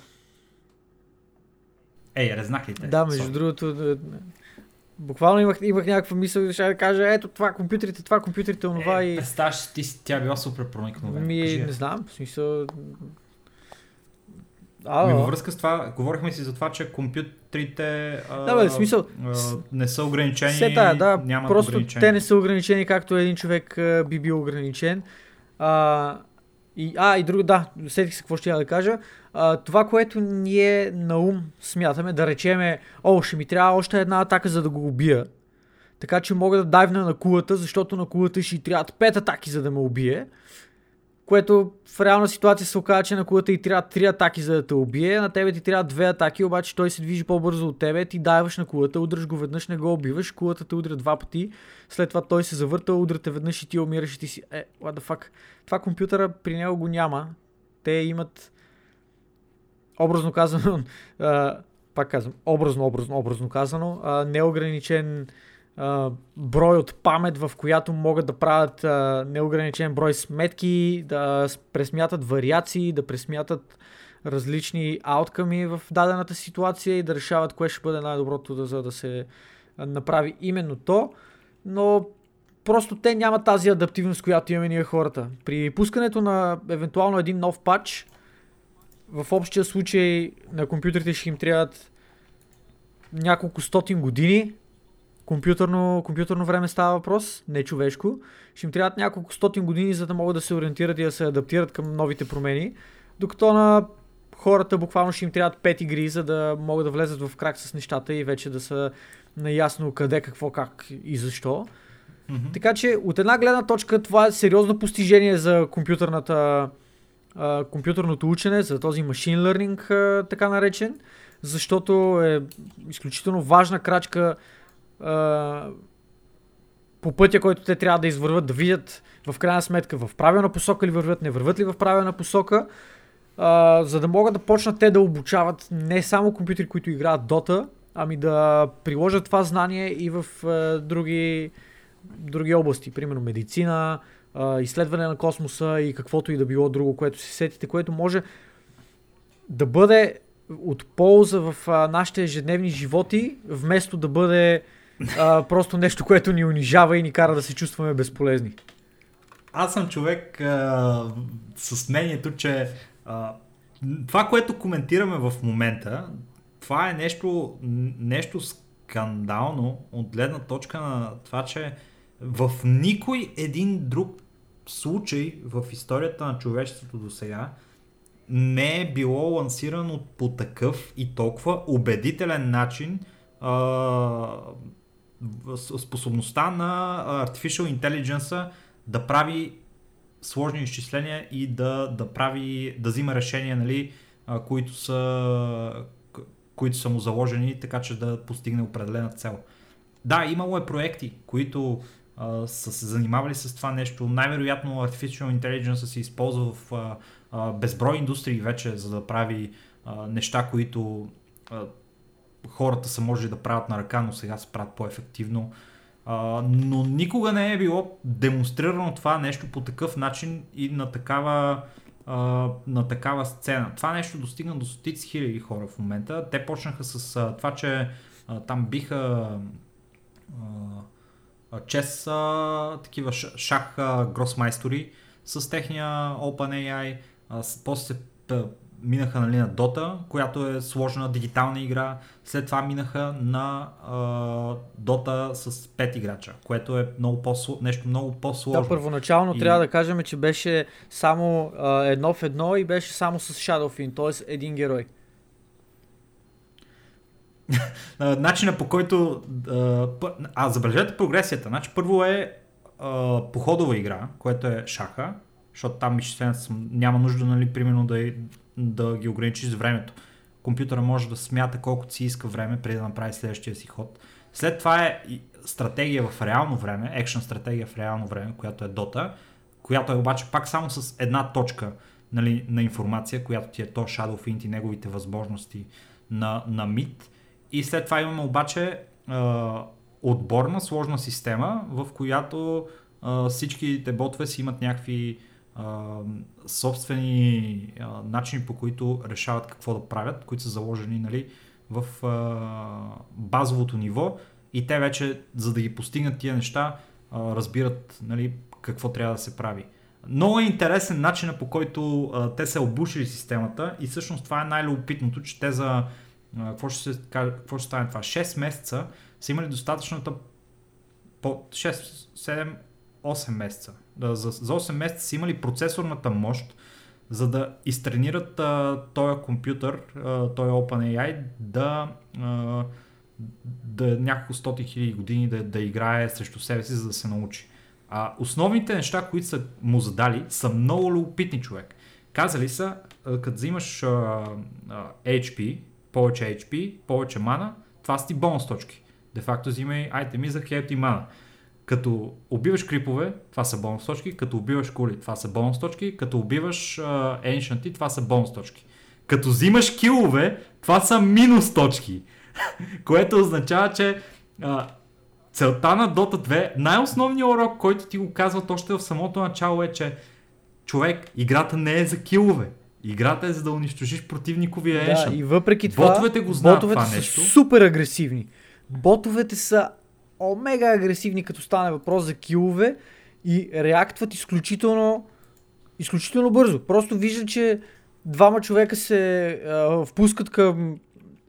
Ей, резнах ли те? Да, между Sorry. другото, да, буквално имах, имах някаква мисъл и ще да кажа, ето това компютрите, това компютрите, онова Е, и... представяш си, ти, тя била супер проникновена. Ми, Кажи не знам, в смисъл... А, Ми във връзка с това, говорихме си за това, че компютрите а, Да, бе, смисъл, а, не са ограничени, Все тая, да, нямат просто ограничения. те не са ограничени, както един човек а, би бил ограничен. А, и, а, и друго, да, сетих се какво ще я да кажа. А, това, което ние на ум смятаме, да речеме, о, ще ми трябва още една атака, за да го убия. Така че мога да дайвна на кулата, защото на кулата ще й трябват пет атаки, за да ме убие. Което в реална ситуация се оказа, че на кулата и трябва три атаки за да те убие, на тебе ти трябва две атаки, обаче той се движи по-бързо от тебе, ти дайваш на кулата, удръш го веднъж, не го убиваш, кулата те удря два пъти, след това той се завърта, удряте веднъж и ти умираш и ти си, е, what the fuck. Това компютъра при него го няма. Те имат, образно казано, пак казвам, образно, образно, образно казано, неограничен брой от памет, в която могат да правят а, неограничен брой сметки, да пресмятат вариации, да пресмятат различни ауткъми в дадената ситуация и да решават кое ще бъде най-доброто, за да се направи именно то. Но просто те нямат тази адаптивност, която имаме ние хората. При пускането на евентуално един нов патч, в общия случай на компютрите ще им трябват няколко стотин години. Компютърно, компютърно време става въпрос, не човешко. Ще им трябват няколко стотин години, за да могат да се ориентират и да се адаптират към новите промени. Докато на хората буквално ще им трябват 5 игри, за да могат да влезат в крак с нещата и вече да са наясно къде, какво, как и защо. Мгм. Така че от една гледна точка това е сериозно постижение за компютърната, а, компютърното учене, за този machine learning, а, така наречен, защото е изключително важна крачка по пътя, който те трябва да извърват, да видят в крайна сметка в правилна посока ли вървят, не върват ли в правилна посока, а, за да могат да почнат те да обучават не само компютри, които играят Dota, ами да приложат това знание и в а, други, други области, примерно медицина, а, изследване на космоса и каквото и да било друго, което се сетите, което може да бъде от полза в а, нашите ежедневни животи, вместо да бъде а, просто нещо, което ни унижава и ни кара да се чувстваме безполезни. Аз съм човек а, с мнението, че а, това, което коментираме в момента, това е нещо, нещо скандално от гледна точка на това, че в никой един друг случай в историята на човечеството до сега не е било лансирано по такъв и толкова убедителен начин а, способността на Artificial Intelligence да прави сложни изчисления и да, да прави, да взима решения, нали, които са, които са му заложени, така че да постигне определена цел. Да, имало е проекти, които а, са се занимавали с това нещо. Най-вероятно Artificial Intelligence се използва в а, а, безброй индустрии вече, за да прави а, неща, които а, хората са можели да правят на ръка, но сега се правят по-ефективно. А, но никога не е било демонстрирано това нещо по такъв начин и на такава, а, на такава сцена. Това нещо достигна до стотици хиляди хора в момента. Те почнаха с а, това, че а, там биха а, чес а, такива шах гросмайстори с техния OpenAI. После се минаха нали, на Dota, която е сложна дигитална игра. След това минаха на а, Dota с 5 играча, което е много по нещо много по-сложно. Да, първоначално И- трябва да кажем, че беше само а, едно в едно и беше само с Shadowfin, т.е. един герой. Начина по който... А, а забележете прогресията. Значи първо е а, походова игра, което е шаха, защото там изчисленията са- няма нужда, нали, примерно да, да ги ограничиш с времето. Компютъра може да смята колкото си иска време, преди да направи следващия си ход. След това е стратегия в реално време, екшен стратегия в реално време, която е Dota, която е обаче пак само с една точка нали, на информация, която ти е то Shadowfint и неговите възможности на, на MIT. И след това имаме обаче а, отборна, сложна система, в която а, всичките ботове си имат някакви собствени а, начини по които решават какво да правят, които са заложени нали, в а, базовото ниво и те вече, за да ги постигнат тия неща, а, разбират нали, какво трябва да се прави. Много е интересен начинът по който а, те са обушили системата и всъщност това е най-любопитното, че те за а, какво, ще се, какво ще стане това? 6 месеца са имали достатъчната по 6, 7, 8 месеца. За, за 8 месеца са имали процесорната мощ, за да изтренират а, този компютър, а, този OpenAI, да, а, да няколко стоти хиляди години да, да играе срещу себе си, за да се научи. А основните неща, които са му задали, са много любопитни човек. Казали са, като взимаш а, а, HP, повече HP, повече мана, това са ти бонус точки. Де факто взимай айтеми за хелп и мана. Като убиваш крипове, това са бонус точки, като убиваш кули, това са бонус точки, като убиваш uh, това са бонус точки. Като взимаш килове, това са минус точки. Което означава, че uh, целта на Dota 2, най-основният урок, който ти го казват още в самото начало е, че човек, играта не е за килове. Играта е за да унищожиш противниковия еншън. Да, и въпреки това, ботовете го знаят ботовете това са нещо. супер агресивни. Ботовете са омега агресивни, като стане въпрос за килове и реактват изключително, изключително бързо. Просто вижда, че двама човека се а, впускат към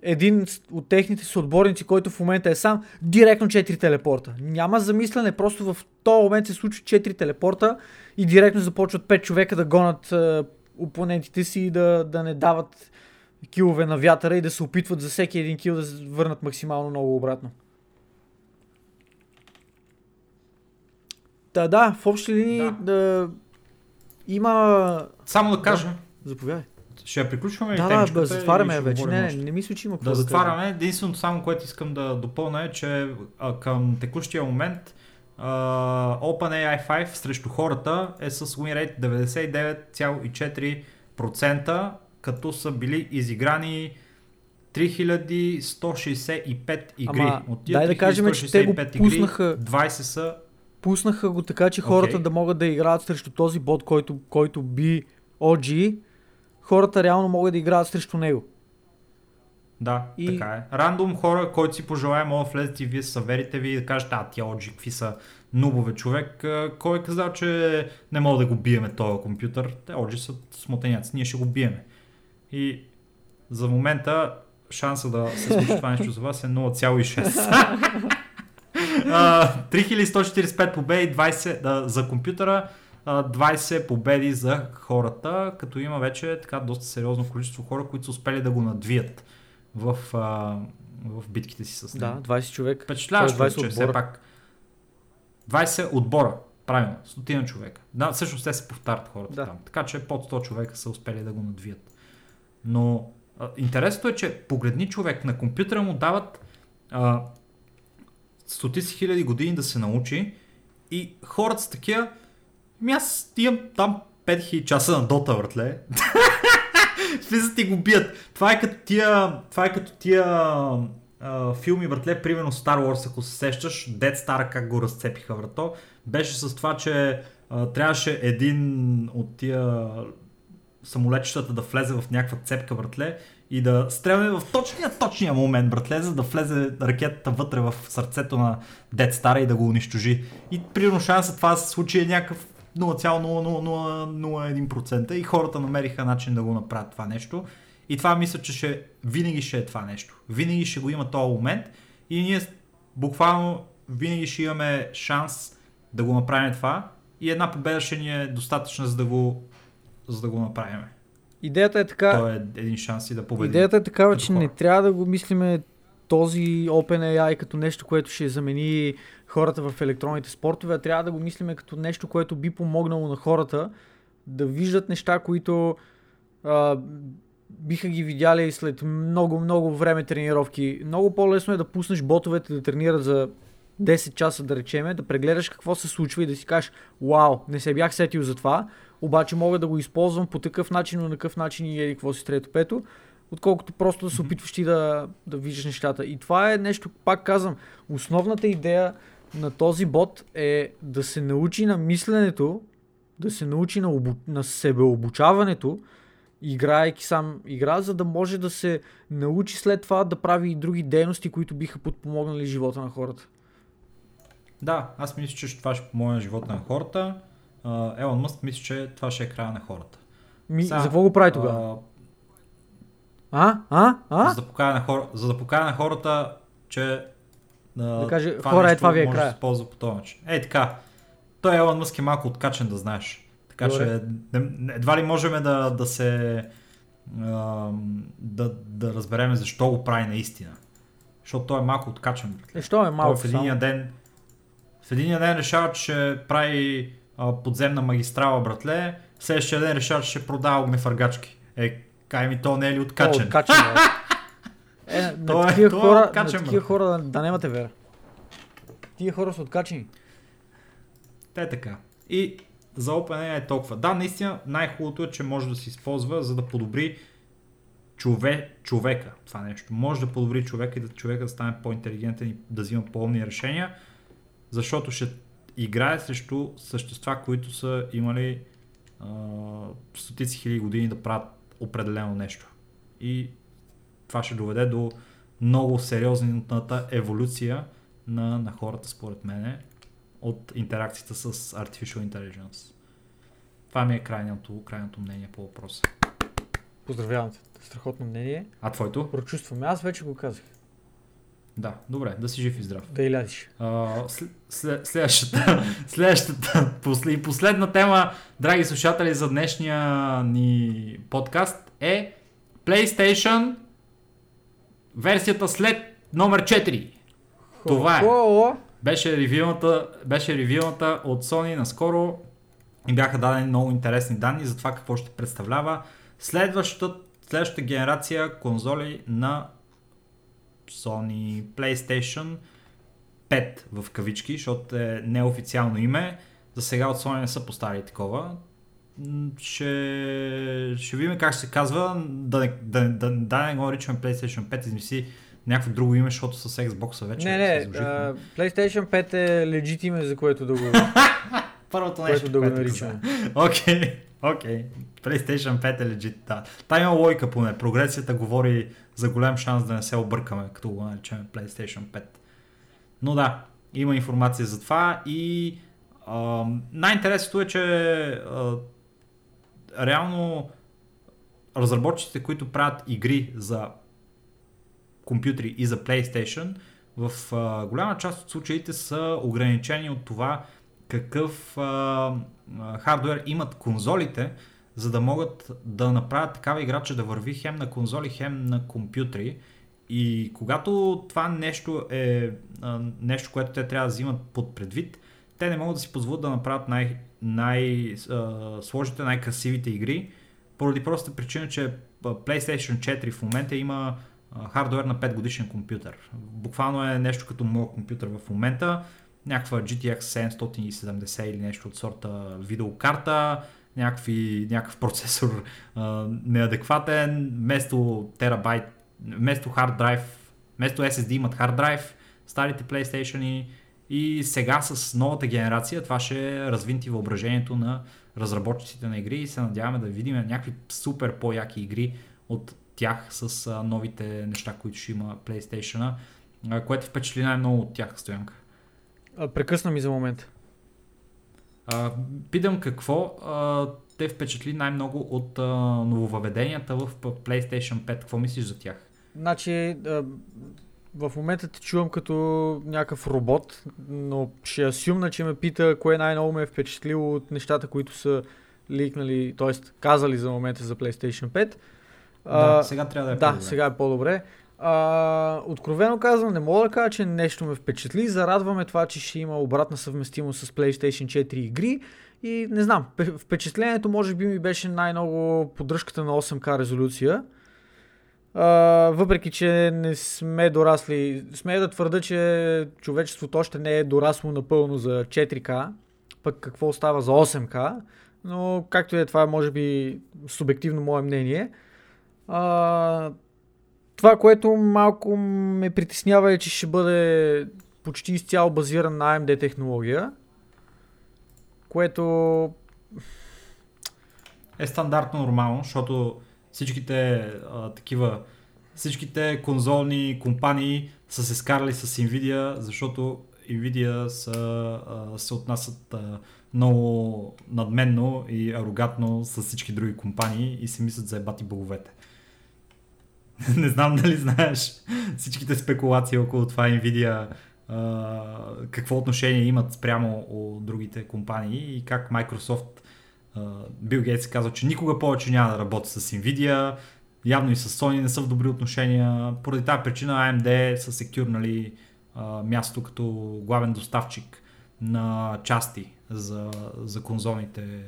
един от техните съотборници, който в момента е сам, директно 4 телепорта. Няма замислене, просто в този момент се случва 4 телепорта и директно започват 5 човека да гонат а, опонентите си и да, да не дават килове на вятъра и да се опитват за всеки един кил да върнат максимално много обратно. Та да, в общи линии да. да има... Само да кажа, Заповядай. ще я приключваме Да, да, темичката бе, затваряме вече. Не, не, не мисля, че има какво Да кажа. затваряме. Единственото само, което искам да допълня е, че а, към текущия момент а, OpenAI 5 срещу хората е с win rate 99,4%, като са били изиграни 3165 игри. Ама, От тия дай да кажем, че те го 3165 пуснаха- Игри, 20 са Пуснаха го така, че хората Окей. да могат да играят срещу този бот, който, който би OG. Хората реално могат да играят срещу него. Да, И- така е. Рандом хора, който си пожелая, могат влезете и вие съверите ви и да кажете, а тия оджи, какви са нубове човек. Кой е казал, че не мога да го биеме този компютър? Те оджи са смотеняци, ние ще го биеме. И за момента шанса да се случи това нещо за вас е 0,6. А, 3145 победи 20 да, за компютъра, а, 20 победи за хората, като има вече така доста сериозно количество хора, които са успели да го надвият в, в битките си с него. Да, 20 човек. Впечатляващо, Тоест е, 20 че все пак 20 отбора, правилно, стотина човека. Да, всъщност те се повтарят хората Да. там. Така че под 100 човека са успели да го надвият. Но а, интересното е, че погледни човек, на компютъра му дават а, стотици хиляди години да се научи и хората са такива, ми аз имам там 5000 часа на Дота, братле. Влизат и го бият. Това е като тия, това е като тия а, филми, братле, примерно Star Wars, ако се сещаш, Dead Star как го разцепиха, брато. Беше с това, че а, трябваше един от тия самолетчетата да влезе в някаква цепка, братле, и да стрелне в точния, точния момент, братле, за да влезе ракетата вътре в сърцето на Dead Star и да го унищожи. И примерно шанса това се случи е някакъв 0,0001% и хората намериха начин да го направят това нещо. И това мисля, че ще, винаги ще е това нещо. Винаги ще го има този момент и ние буквално винаги ще имаме шанс да го направим това и една победа ще ни е достатъчна за да го, за да го направим. Идеята е така. То е един шанс и да победим. Идеята е такава, че хора. не трябва да го мислиме този OpenAI като нещо, което ще замени хората в електронните спортове, а трябва да го мислиме като нещо, което би помогнало на хората да виждат неща, които а, биха ги видяли след много-много време тренировки. Много по-лесно е да пуснеш ботовете да тренират за 10 часа, да речеме, да прегледаш какво се случва и да си кажеш, вау, не се бях сетил за това, обаче мога да го използвам по такъв начин, но на какъв начин и еди какво си трето пето, отколкото просто да се опитваш ти да, да виждаш нещата. И това е нещо, пак казвам, основната идея на този бот е да се научи на мисленето да се научи на, обу... на себеобучаването, играйки сам игра, за да може да се научи след това да прави и други дейности, които биха подпомогнали живота на хората. Да, аз мисля, че това ще помогне на живота на хората. Елон Мъск мисля, че това ще е края на хората. Ми, Са, за какво го прави тогава? А? А? А? За да покажа на, хор... за да покажа на хората, че да каже, това хора, е това ви е може края. да се ползва по този начин. Е, така. Той Елон Мъск е малко откачен, да знаеш. Така Добре. че едва ли можем да, да се да, да разбереме защо го прави наистина. Защото той е малко откачен. Е, що е малко той в единия ден в единия ден решава, че прави а, подземна магистрала, братле. Следващия ден решава, че ще продава огнефъргачки. Е, кай ми, то не е ли откачен? О, откачен е. е, на той, такива, той е хора, е на такива хора да, да нямате вера. Тия хора са откачени. Те е така. И за OpenAI е толкова. Да, наистина най-хубавото е, че може да се използва, за да подобри чове, човека. Това нещо. Може да подобри човека и да човека да стане по-интелигентен и да взима по-умни решения, защото ще играе срещу същества, които са имали а, стотици хиляди години да правят определено нещо. И това ще доведе до много сериозната еволюция на, на хората, според мене, от интеракцията с Artificial Intelligence. Това ми е крайното, крайното мнение по въпроса. Поздравявам те. Страхотно мнение. А твоето? Прочувстваме. Аз вече го казах. Да, добре, да си жив и здрав. Да и лядиш. след, следващата, следващата и последна тема, драги слушатели, за днешния ни подкаст е PlayStation версията след номер 4. Това е. Беше ревюната, беше ревюната от Sony наскоро и бяха дадени много интересни данни за това какво ще представлява следващата, следващата генерация конзоли на Sony PlayStation 5 в кавички, защото е неофициално име. За сега от Sony не са поставили такова. Ще, ще видим как се казва. Да, да, да, да не го наричаме PlayStation 5, измисли някакво друго име, защото с Xbox вече. Не, не, uh, PlayStation 5 е legit име, за което да го. Първото нещо, да го наричаме. Окей, окей. PlayStation 5 е legit, да. Та има логика поне. Прогресията говори за голям шанс да не се объркаме, като го наричаме PlayStation 5. Но да, има информация за това и а, най-интересното е, че а, реално разработчиците, които правят игри за компютри и за PlayStation, в а, голяма част от случаите са ограничени от това какъв хардвер имат конзолите, за да могат да направят такава игра, че да върви хем на конзоли, хем на компютри. И когато това нещо е а, нещо, което те трябва да взимат под предвид, те не могат да си позволят да направят най- най-сложните, най-красивите игри, поради простата причина, че PlayStation 4 в момента има хардвер на 5 годишен компютър. Буквално е нещо като моят компютър в момента, някаква GTX 770 или нещо от сорта видеокарта, някакви, някакъв процесор а, неадекватен, вместо терабайт, вместо хард драйв, вместо SSD имат хард драйв, старите PlayStation и сега с новата генерация това ще развинти въображението на разработчиците на игри и се надяваме да видим някакви супер по-яки игри от тях с новите неща, които ще има PlayStation, което впечатли най-много от тях, Стоянка. Прекъсна ми за момент. А, питам какво а, те впечатли най-много от а, нововъведенията в PlayStation 5. Какво мислиш за тях? Значи, а, в момента те чувам като някакъв робот, но ще асюмна, че ме пита кое най-много ме е впечатлило от нещата, които са ликнали, т.е. казали за момента за PlayStation 5. Да, сега трябва да е Да, по-добре. сега е по-добре. А, откровено казвам, не мога да кажа, че нещо ме впечатли. Зарадваме това, че ще има обратна съвместимост с PlayStation 4 игри. И не знам, впечатлението може би ми беше най-много поддръжката на 8К резолюция. А, въпреки, че не сме дорасли, сме да твърда, че човечеството още не е дорасло напълно за 4К, пък какво става за 8К, но както е това, може би субективно мое мнение. А, това, което малко ме притеснява е, че ще бъде почти изцяло базиран на AMD технология, което е стандартно нормално, защото всичките а, такива, всичките конзолни компании са се скарали с Nvidia, защото Nvidia са, а, се отнасят а, много надменно и арогатно с всички други компании и си мислят за ебати боговете. Не знам дали знаеш всичките спекулации около това Nvidia Uh, какво отношение имат спрямо от другите компании и как Microsoft Бил Гейтс казал, че никога повече няма да работи с Nvidia, явно и с Sony не са в добри отношения. Поради тази причина AMD са секюрнали място като главен доставчик на части за, за конзолните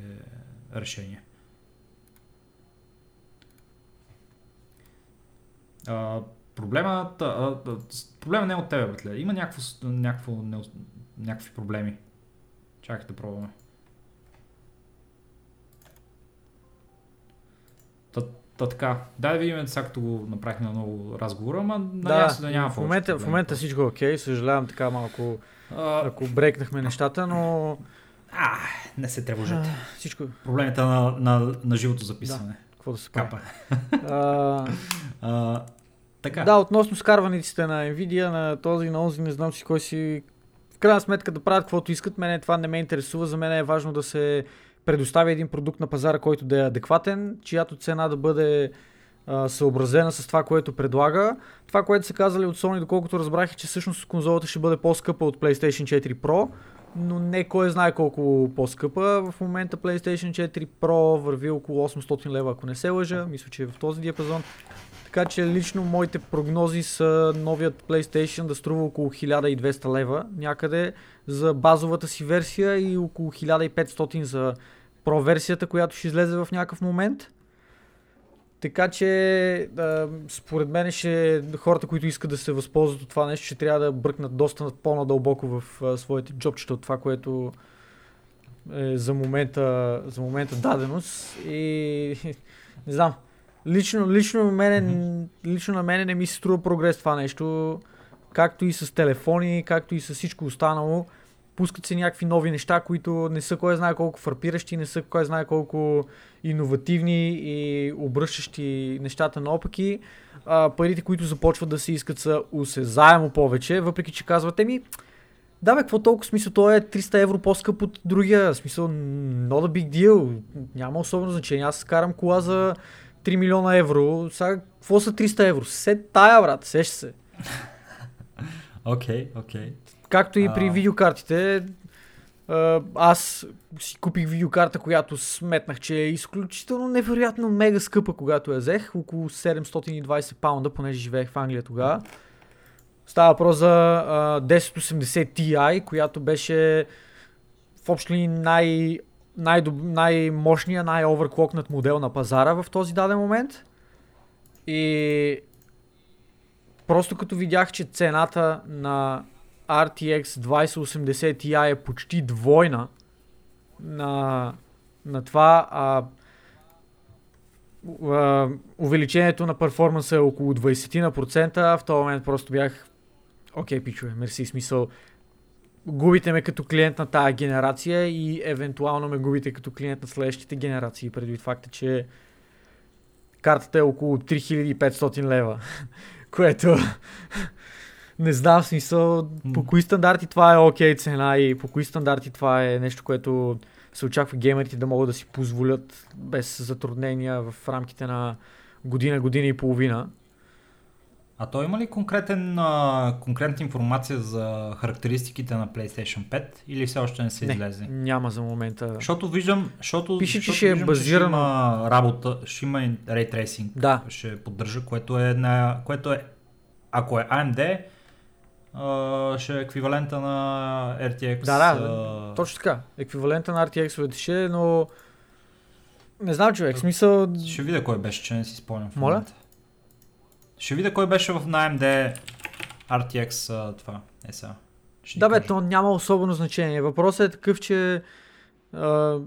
решения. А, проблемът, а, проблема не е от тебе, братле. Има някакво, някакво, някакви проблеми. Чакай да пробваме. Та, та така, дай да видим сега като го направихме на много разговора, ама се да няма в момента, в момента всичко е окей, съжалявам така малко, а... ако брекнахме нещата, но... А, не се тревожете. А, всичко... Проблемите на, на, на живото записване. Да, какво да се Капа. а... а, така. Да, относно скарваниците на Nvidia, на този, на онзи, не знам си кой си... В крайна сметка да правят каквото искат, мене това не ме интересува, за мен е важно да се предоставя един продукт на пазара, който да е адекватен, чиято цена да бъде а, съобразена с това, което предлага. Това, което са казали от Sony, доколкото разбрах е, че всъщност конзолата ще бъде по-скъпа от PlayStation 4 Pro, но не кой знае колко по-скъпа. В момента PlayStation 4 Pro върви около 800 лева, ако не се лъжа. Мисля, че е в този диапазон. Така че лично моите прогнози са новият PlayStation да струва около 1200 лева някъде за базовата си версия и около 1500 за Pro версията, която ще излезе в някакъв момент. Така че, да, според мен, ще, хората, които искат да се възползват от това нещо, ще трябва да бръкнат доста по-надълбоко в а, своите джобчета от това, което е за момента, за момента даденост. И не знам, лично, лично, мене, лично на мене не ми се струва прогрес това нещо, както и с телефони, както и с всичко останало пускат се някакви нови неща, които не са кой знае колко фарпиращи, не са кой знае колко иновативни и обръщащи нещата наопаки. А, парите, които започват да се искат са усезаемо повече, въпреки че казвате ми, да бе, какво толкова смисъл, то е 300 евро по-скъп от другия, смисъл, not a big deal, няма особено значение, аз карам кола за 3 милиона евро, сега какво са 300 евро? Се тая, брат, сеш се. Окей, okay, окей. Okay. Както и при видеокартите, аз си купих видеокарта, която сметнах, че е изключително невероятно мега скъпа, когато я взех. Около 720 паунда, понеже живеех в Англия тогава. Става въпрос за 1080 Ti, която беше в общи най- най- най-мощния, най-оверклокнат модел на пазара в този даден момент. И просто като видях, че цената на RTX 2080 Ti е почти двойна на, на това, а, а, увеличението на перформанса е около 20%, в този момент просто бях окей, okay, пичове, мерси, смисъл губите ме като клиент на тази генерация и евентуално ме губите като клиент на следващите генерации, предвид факта, че картата е около 3500 лева, което не знам смисъл по кои стандарти това е окей okay цена и по кои стандарти това е нещо, което се очаква геймерите да могат да си позволят без затруднения в рамките на година, година и половина. А то има ли конкретен, а, конкретна информация за характеристиките на PlayStation 5 или все още не се не, излезе? няма за момента. Защото виждам, защото, Пише, защото ще е базирано. Ще има работа, ще има Ray Tracing, да. ще поддържа, което е, на, което е ако е AMD, ще е еквивалента на RTX. Да, да, uh... точно така. Еквивалента на RTX ще е, но не знам човек, смисъл... Ще видя кой беше, че не си спомням в Моля? Ще видя кой беше в на AMD RTX това. Е сега. да бе, то няма особено значение. Въпросът е такъв, че uh,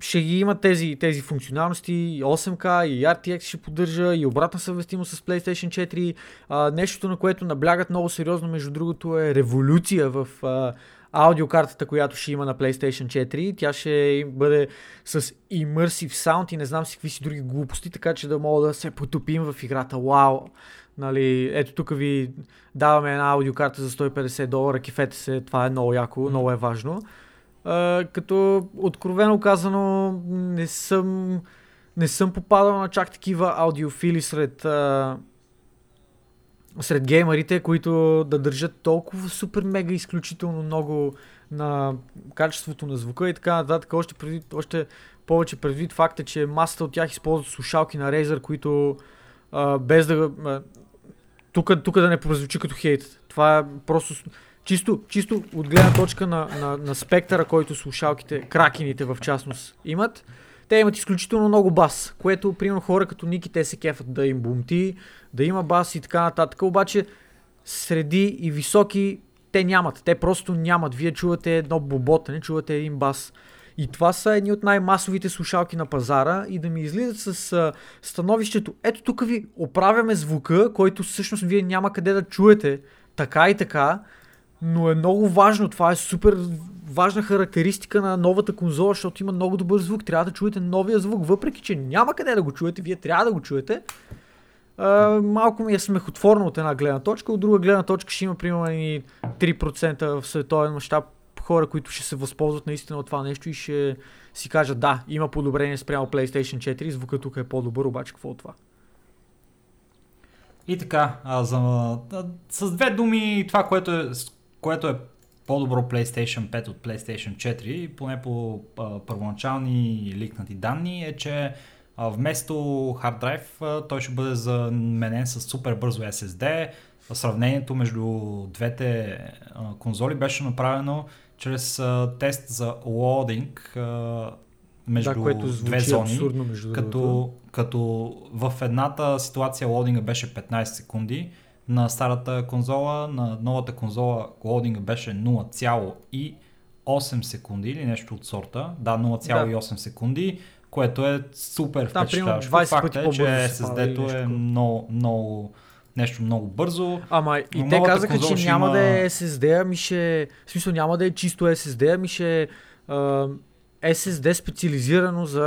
ще ги има тези, тези функционалности, и 8K, и RTX ще поддържа, и обратна съвместимост с PlayStation 4. А, нещото, на което наблягат много сериозно, между другото, е революция в а, аудиокартата, която ще има на PlayStation 4. Тя ще бъде с Immersive Sound и не знам си какви си други глупости, така че да мога да се потопим в играта. Вау! Нали, ето тук ви даваме една аудиокарта за 150 долара, кефете се, това е много яко, много е важно. А, като откровено казано не съм, не съм попадал на чак такива аудиофили сред, а, сред геймерите, които да държат толкова супер мега изключително много на качеството на звука и така нататък. Още, предвид, още повече предвид факта, че масата от тях използват слушалки на Razer, които а, без да... тук, тук да не прозвучи като хейт. Това е просто чисто, чисто от гледна точка на, на, на спектъра, който слушалките, кракените в частност имат. Те имат изключително много бас, което, примерно, хора като Ники, те се кефат да им бумти, да има бас и така нататък. Обаче, среди и високи те нямат. Те просто нямат. Вие чувате едно боботане, чувате един бас. И това са едни от най-масовите слушалки на пазара и да ми излизат с а, становището. Ето тук ви оправяме звука, който всъщност вие няма къде да чуете така и така, но е много важно. Това е супер важна характеристика на новата конзола, защото има много добър звук. Трябва да чуете новия звук, въпреки че няма къде да го чуете, вие трябва да го чуете. Uh, малко ми е смехотворно от една гледна точка, от друга гледна точка ще има примерно 3% в световен мащаб хора, които ще се възползват наистина от това нещо и ще си кажат да, има подобрение спрямо PlayStation 4, звукът тук е по-добър, обаче какво от това? И така, а, за, а, с две думи това, което е, което е по-добро PlayStation 5 от PlayStation 4, поне по а, първоначални ликнати данни, е, че а, вместо hard drive а, той ще бъде заменен с супер бързо SSD. Сравнението между двете а, конзоли беше направено чрез а, тест за лоудинг между да, което две зони, абсурдно, между като, като в едната ситуация лоудинга беше 15 секунди, на старата конзола, на новата конзола лоудинга беше 0,8 секунди или нещо от сорта. Да, 0,8 да. секунди, което е супер впечатляващо. Факт е, че SSD-то е много, много нещо много бързо. Ама и те казаха, че няма има... да е SSD, ами ще... В смисъл няма да е чисто SSD, ами ще... Uh, SSD специализирано за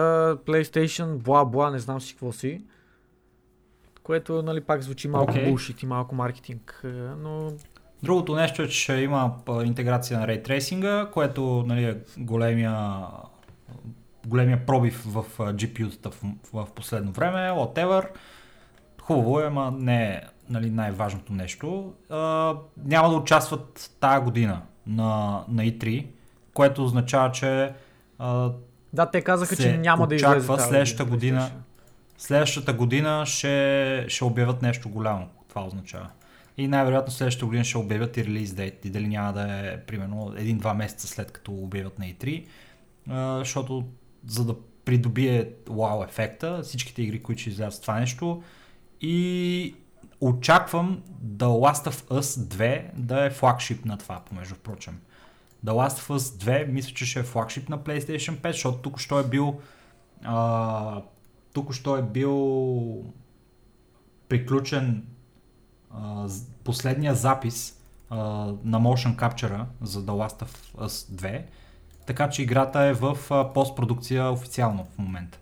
PlayStation, бла бла, не знам си какво си. Което, нали, пак звучи малко okay. bullshit и малко маркетинг, но... Другото нещо е, че има интеграция на Ray Tracing, което нали, е големия, големия пробив в GPU-тата в, в последно време, whatever. Хубаво е, ама не е нали, най-важното нещо. А, няма да участват тая година на, на E3, което означава, че а, да, те казаха, че няма да излезе следващата година. Следващата година ще, ще обявят нещо голямо. Това означава. И най-вероятно следващата година ще обявят и релиз дейт. И дали няма да е примерно един-два месеца след като обявят на E3. А, защото за да придобие вау ефекта, всичките игри, които ще излязат това нещо. И очаквам The Last of Us 2 да е флагшип на това, помежду впрочем. The Last of Us 2 мисля, че ще е флагшип на PlayStation 5, защото тук що е бил а, тук що е бил приключен а, последния запис а, на Motion Capture за The Last of Us 2, така че играта е в а, постпродукция официално в момента.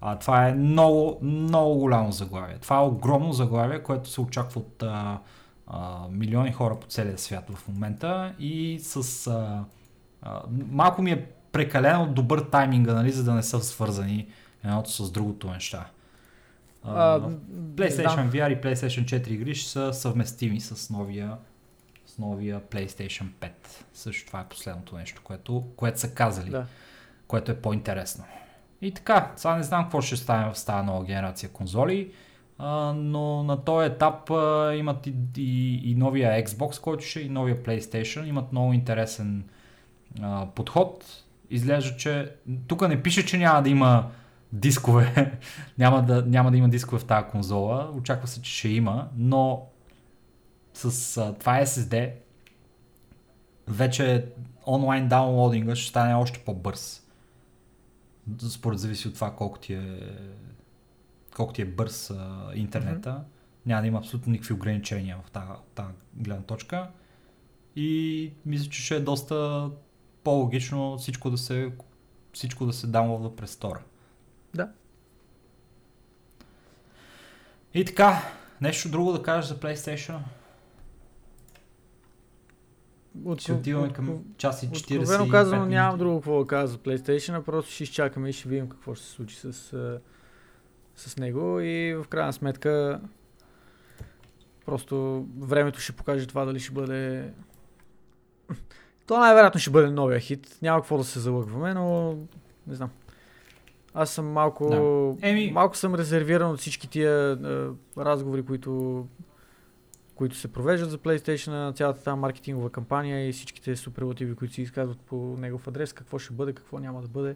А, това е много, много голямо заглавие. Това е огромно заглавие, което се очаква от а, а, милиони хора по целия свят в момента и с... А, а, малко ми е прекалено добър тайминга, нали, за да не са свързани едното с другото неща. А, PlayStation да. VR и PlayStation 4 игри ще са съвместими с новия, с новия PlayStation 5. Също това е последното нещо, което, което са казали, да. което е по-интересно. И така, сега не знам какво ще стане в тази нова генерация конзоли, а, но на този етап а, имат и, и, и новия Xbox, който ще и новия PlayStation, имат много интересен а, подход. Изглежда, че тук не пише, че няма да има дискове, няма, да, няма да има дискове в тази конзола, очаква се, че ще има, но с а, това SSD вече онлайн даунлоудинга ще стане още по-бърз според зависи от това колко ти е, колко ти е бърз а, интернета. Mm-hmm. Няма да има абсолютно никакви ограничения в тази, тази гледна точка. и мисля, че ще е доста по-логично всичко да се, всичко да се даунлоудва през стора. Да. И така, нещо друго да кажеш за PlayStation? От, Ще отиваме към час и 40 Откровено казано нямам друго какво да кажа за PlayStation, а просто ще изчакаме и ще видим какво ще се случи с, с него и в крайна сметка просто времето ще покаже това дали ще бъде... То най-вероятно ще бъде новия хит. Няма какво да се залъгваме, но не знам. Аз съм малко... Да. Еми... Малко съм резервиран от всички тия е, разговори, които които се провеждат за PlayStation, цялата тази маркетингова кампания и всичките суперлативи, които се изказват по негов адрес, какво ще бъде, какво няма да бъде.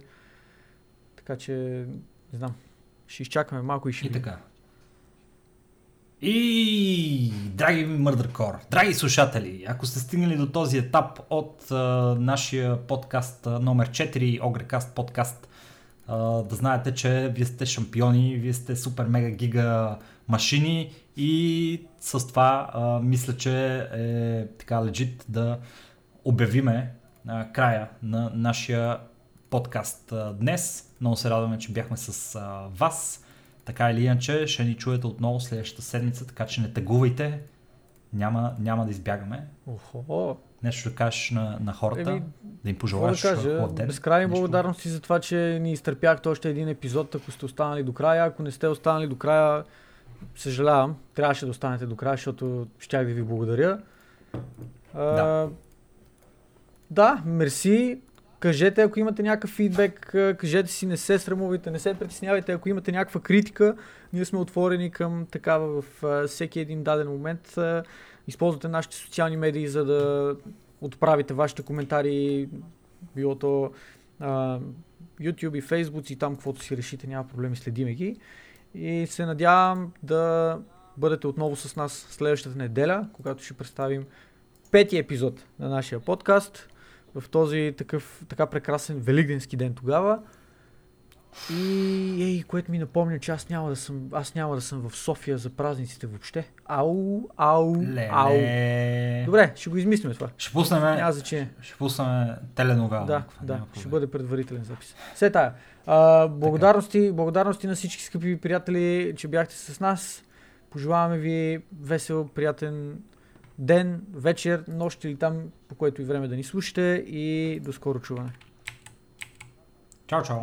Така че, не знам, ще изчакаме малко и ще И така. И, драги Мърдъркор, драги слушатели, ако сте стигнали до този етап от а, нашия подкаст а, номер 4, Огрекаст подкаст, а, да знаете, че вие сте шампиони, вие сте супер мега гига машини и с това а, мисля, че е така легит да обявиме а, края на нашия подкаст а, днес. Много се радваме, че бяхме с а, вас. Така или иначе, ще ни чуете отново следващата седмица, така че не тъгувайте. Няма, няма да избягаме. Охо. Нещо да кажеш на, на хората, Еми, да им пожелаш да кажа, ден. Безкрайни благодарности за това, че ни изтърпяхте още един епизод, ако сте останали до края. Ако не сте останали до края, съжалявам, трябваше да останете до края, защото щях да ви благодаря. Да. да, мерси. Кажете, ако имате някакъв фидбек, кажете си, не се срамувайте, не се притеснявайте. Ако имате някаква критика, ние сме отворени към такава в всеки един даден момент. Използвате нашите социални медии, за да отправите вашите коментари, било то YouTube и Facebook и там, каквото си решите, няма проблеми, следиме ги. И се надявам да бъдете отново с нас следващата неделя, когато ще представим петия епизод на нашия подкаст в този такъв, така прекрасен великденски ден тогава. И ей, което ми напомня, че аз няма да съм, аз няма да съм в София за празниците въобще. Ау, ау, Леле. ау. Добре, ще го измислим това. Ще пуснем, Няма значение. ще пуснем теленовела. Да, да, ще бъде предварителен запис. Все тая. А, благодарности, благодарности на всички скъпи приятели, че бяхте с нас. Пожелаваме ви весел, приятен ден, вечер, нощ или там, по което и време да ни слушате и до скоро чуване. Чао, чао.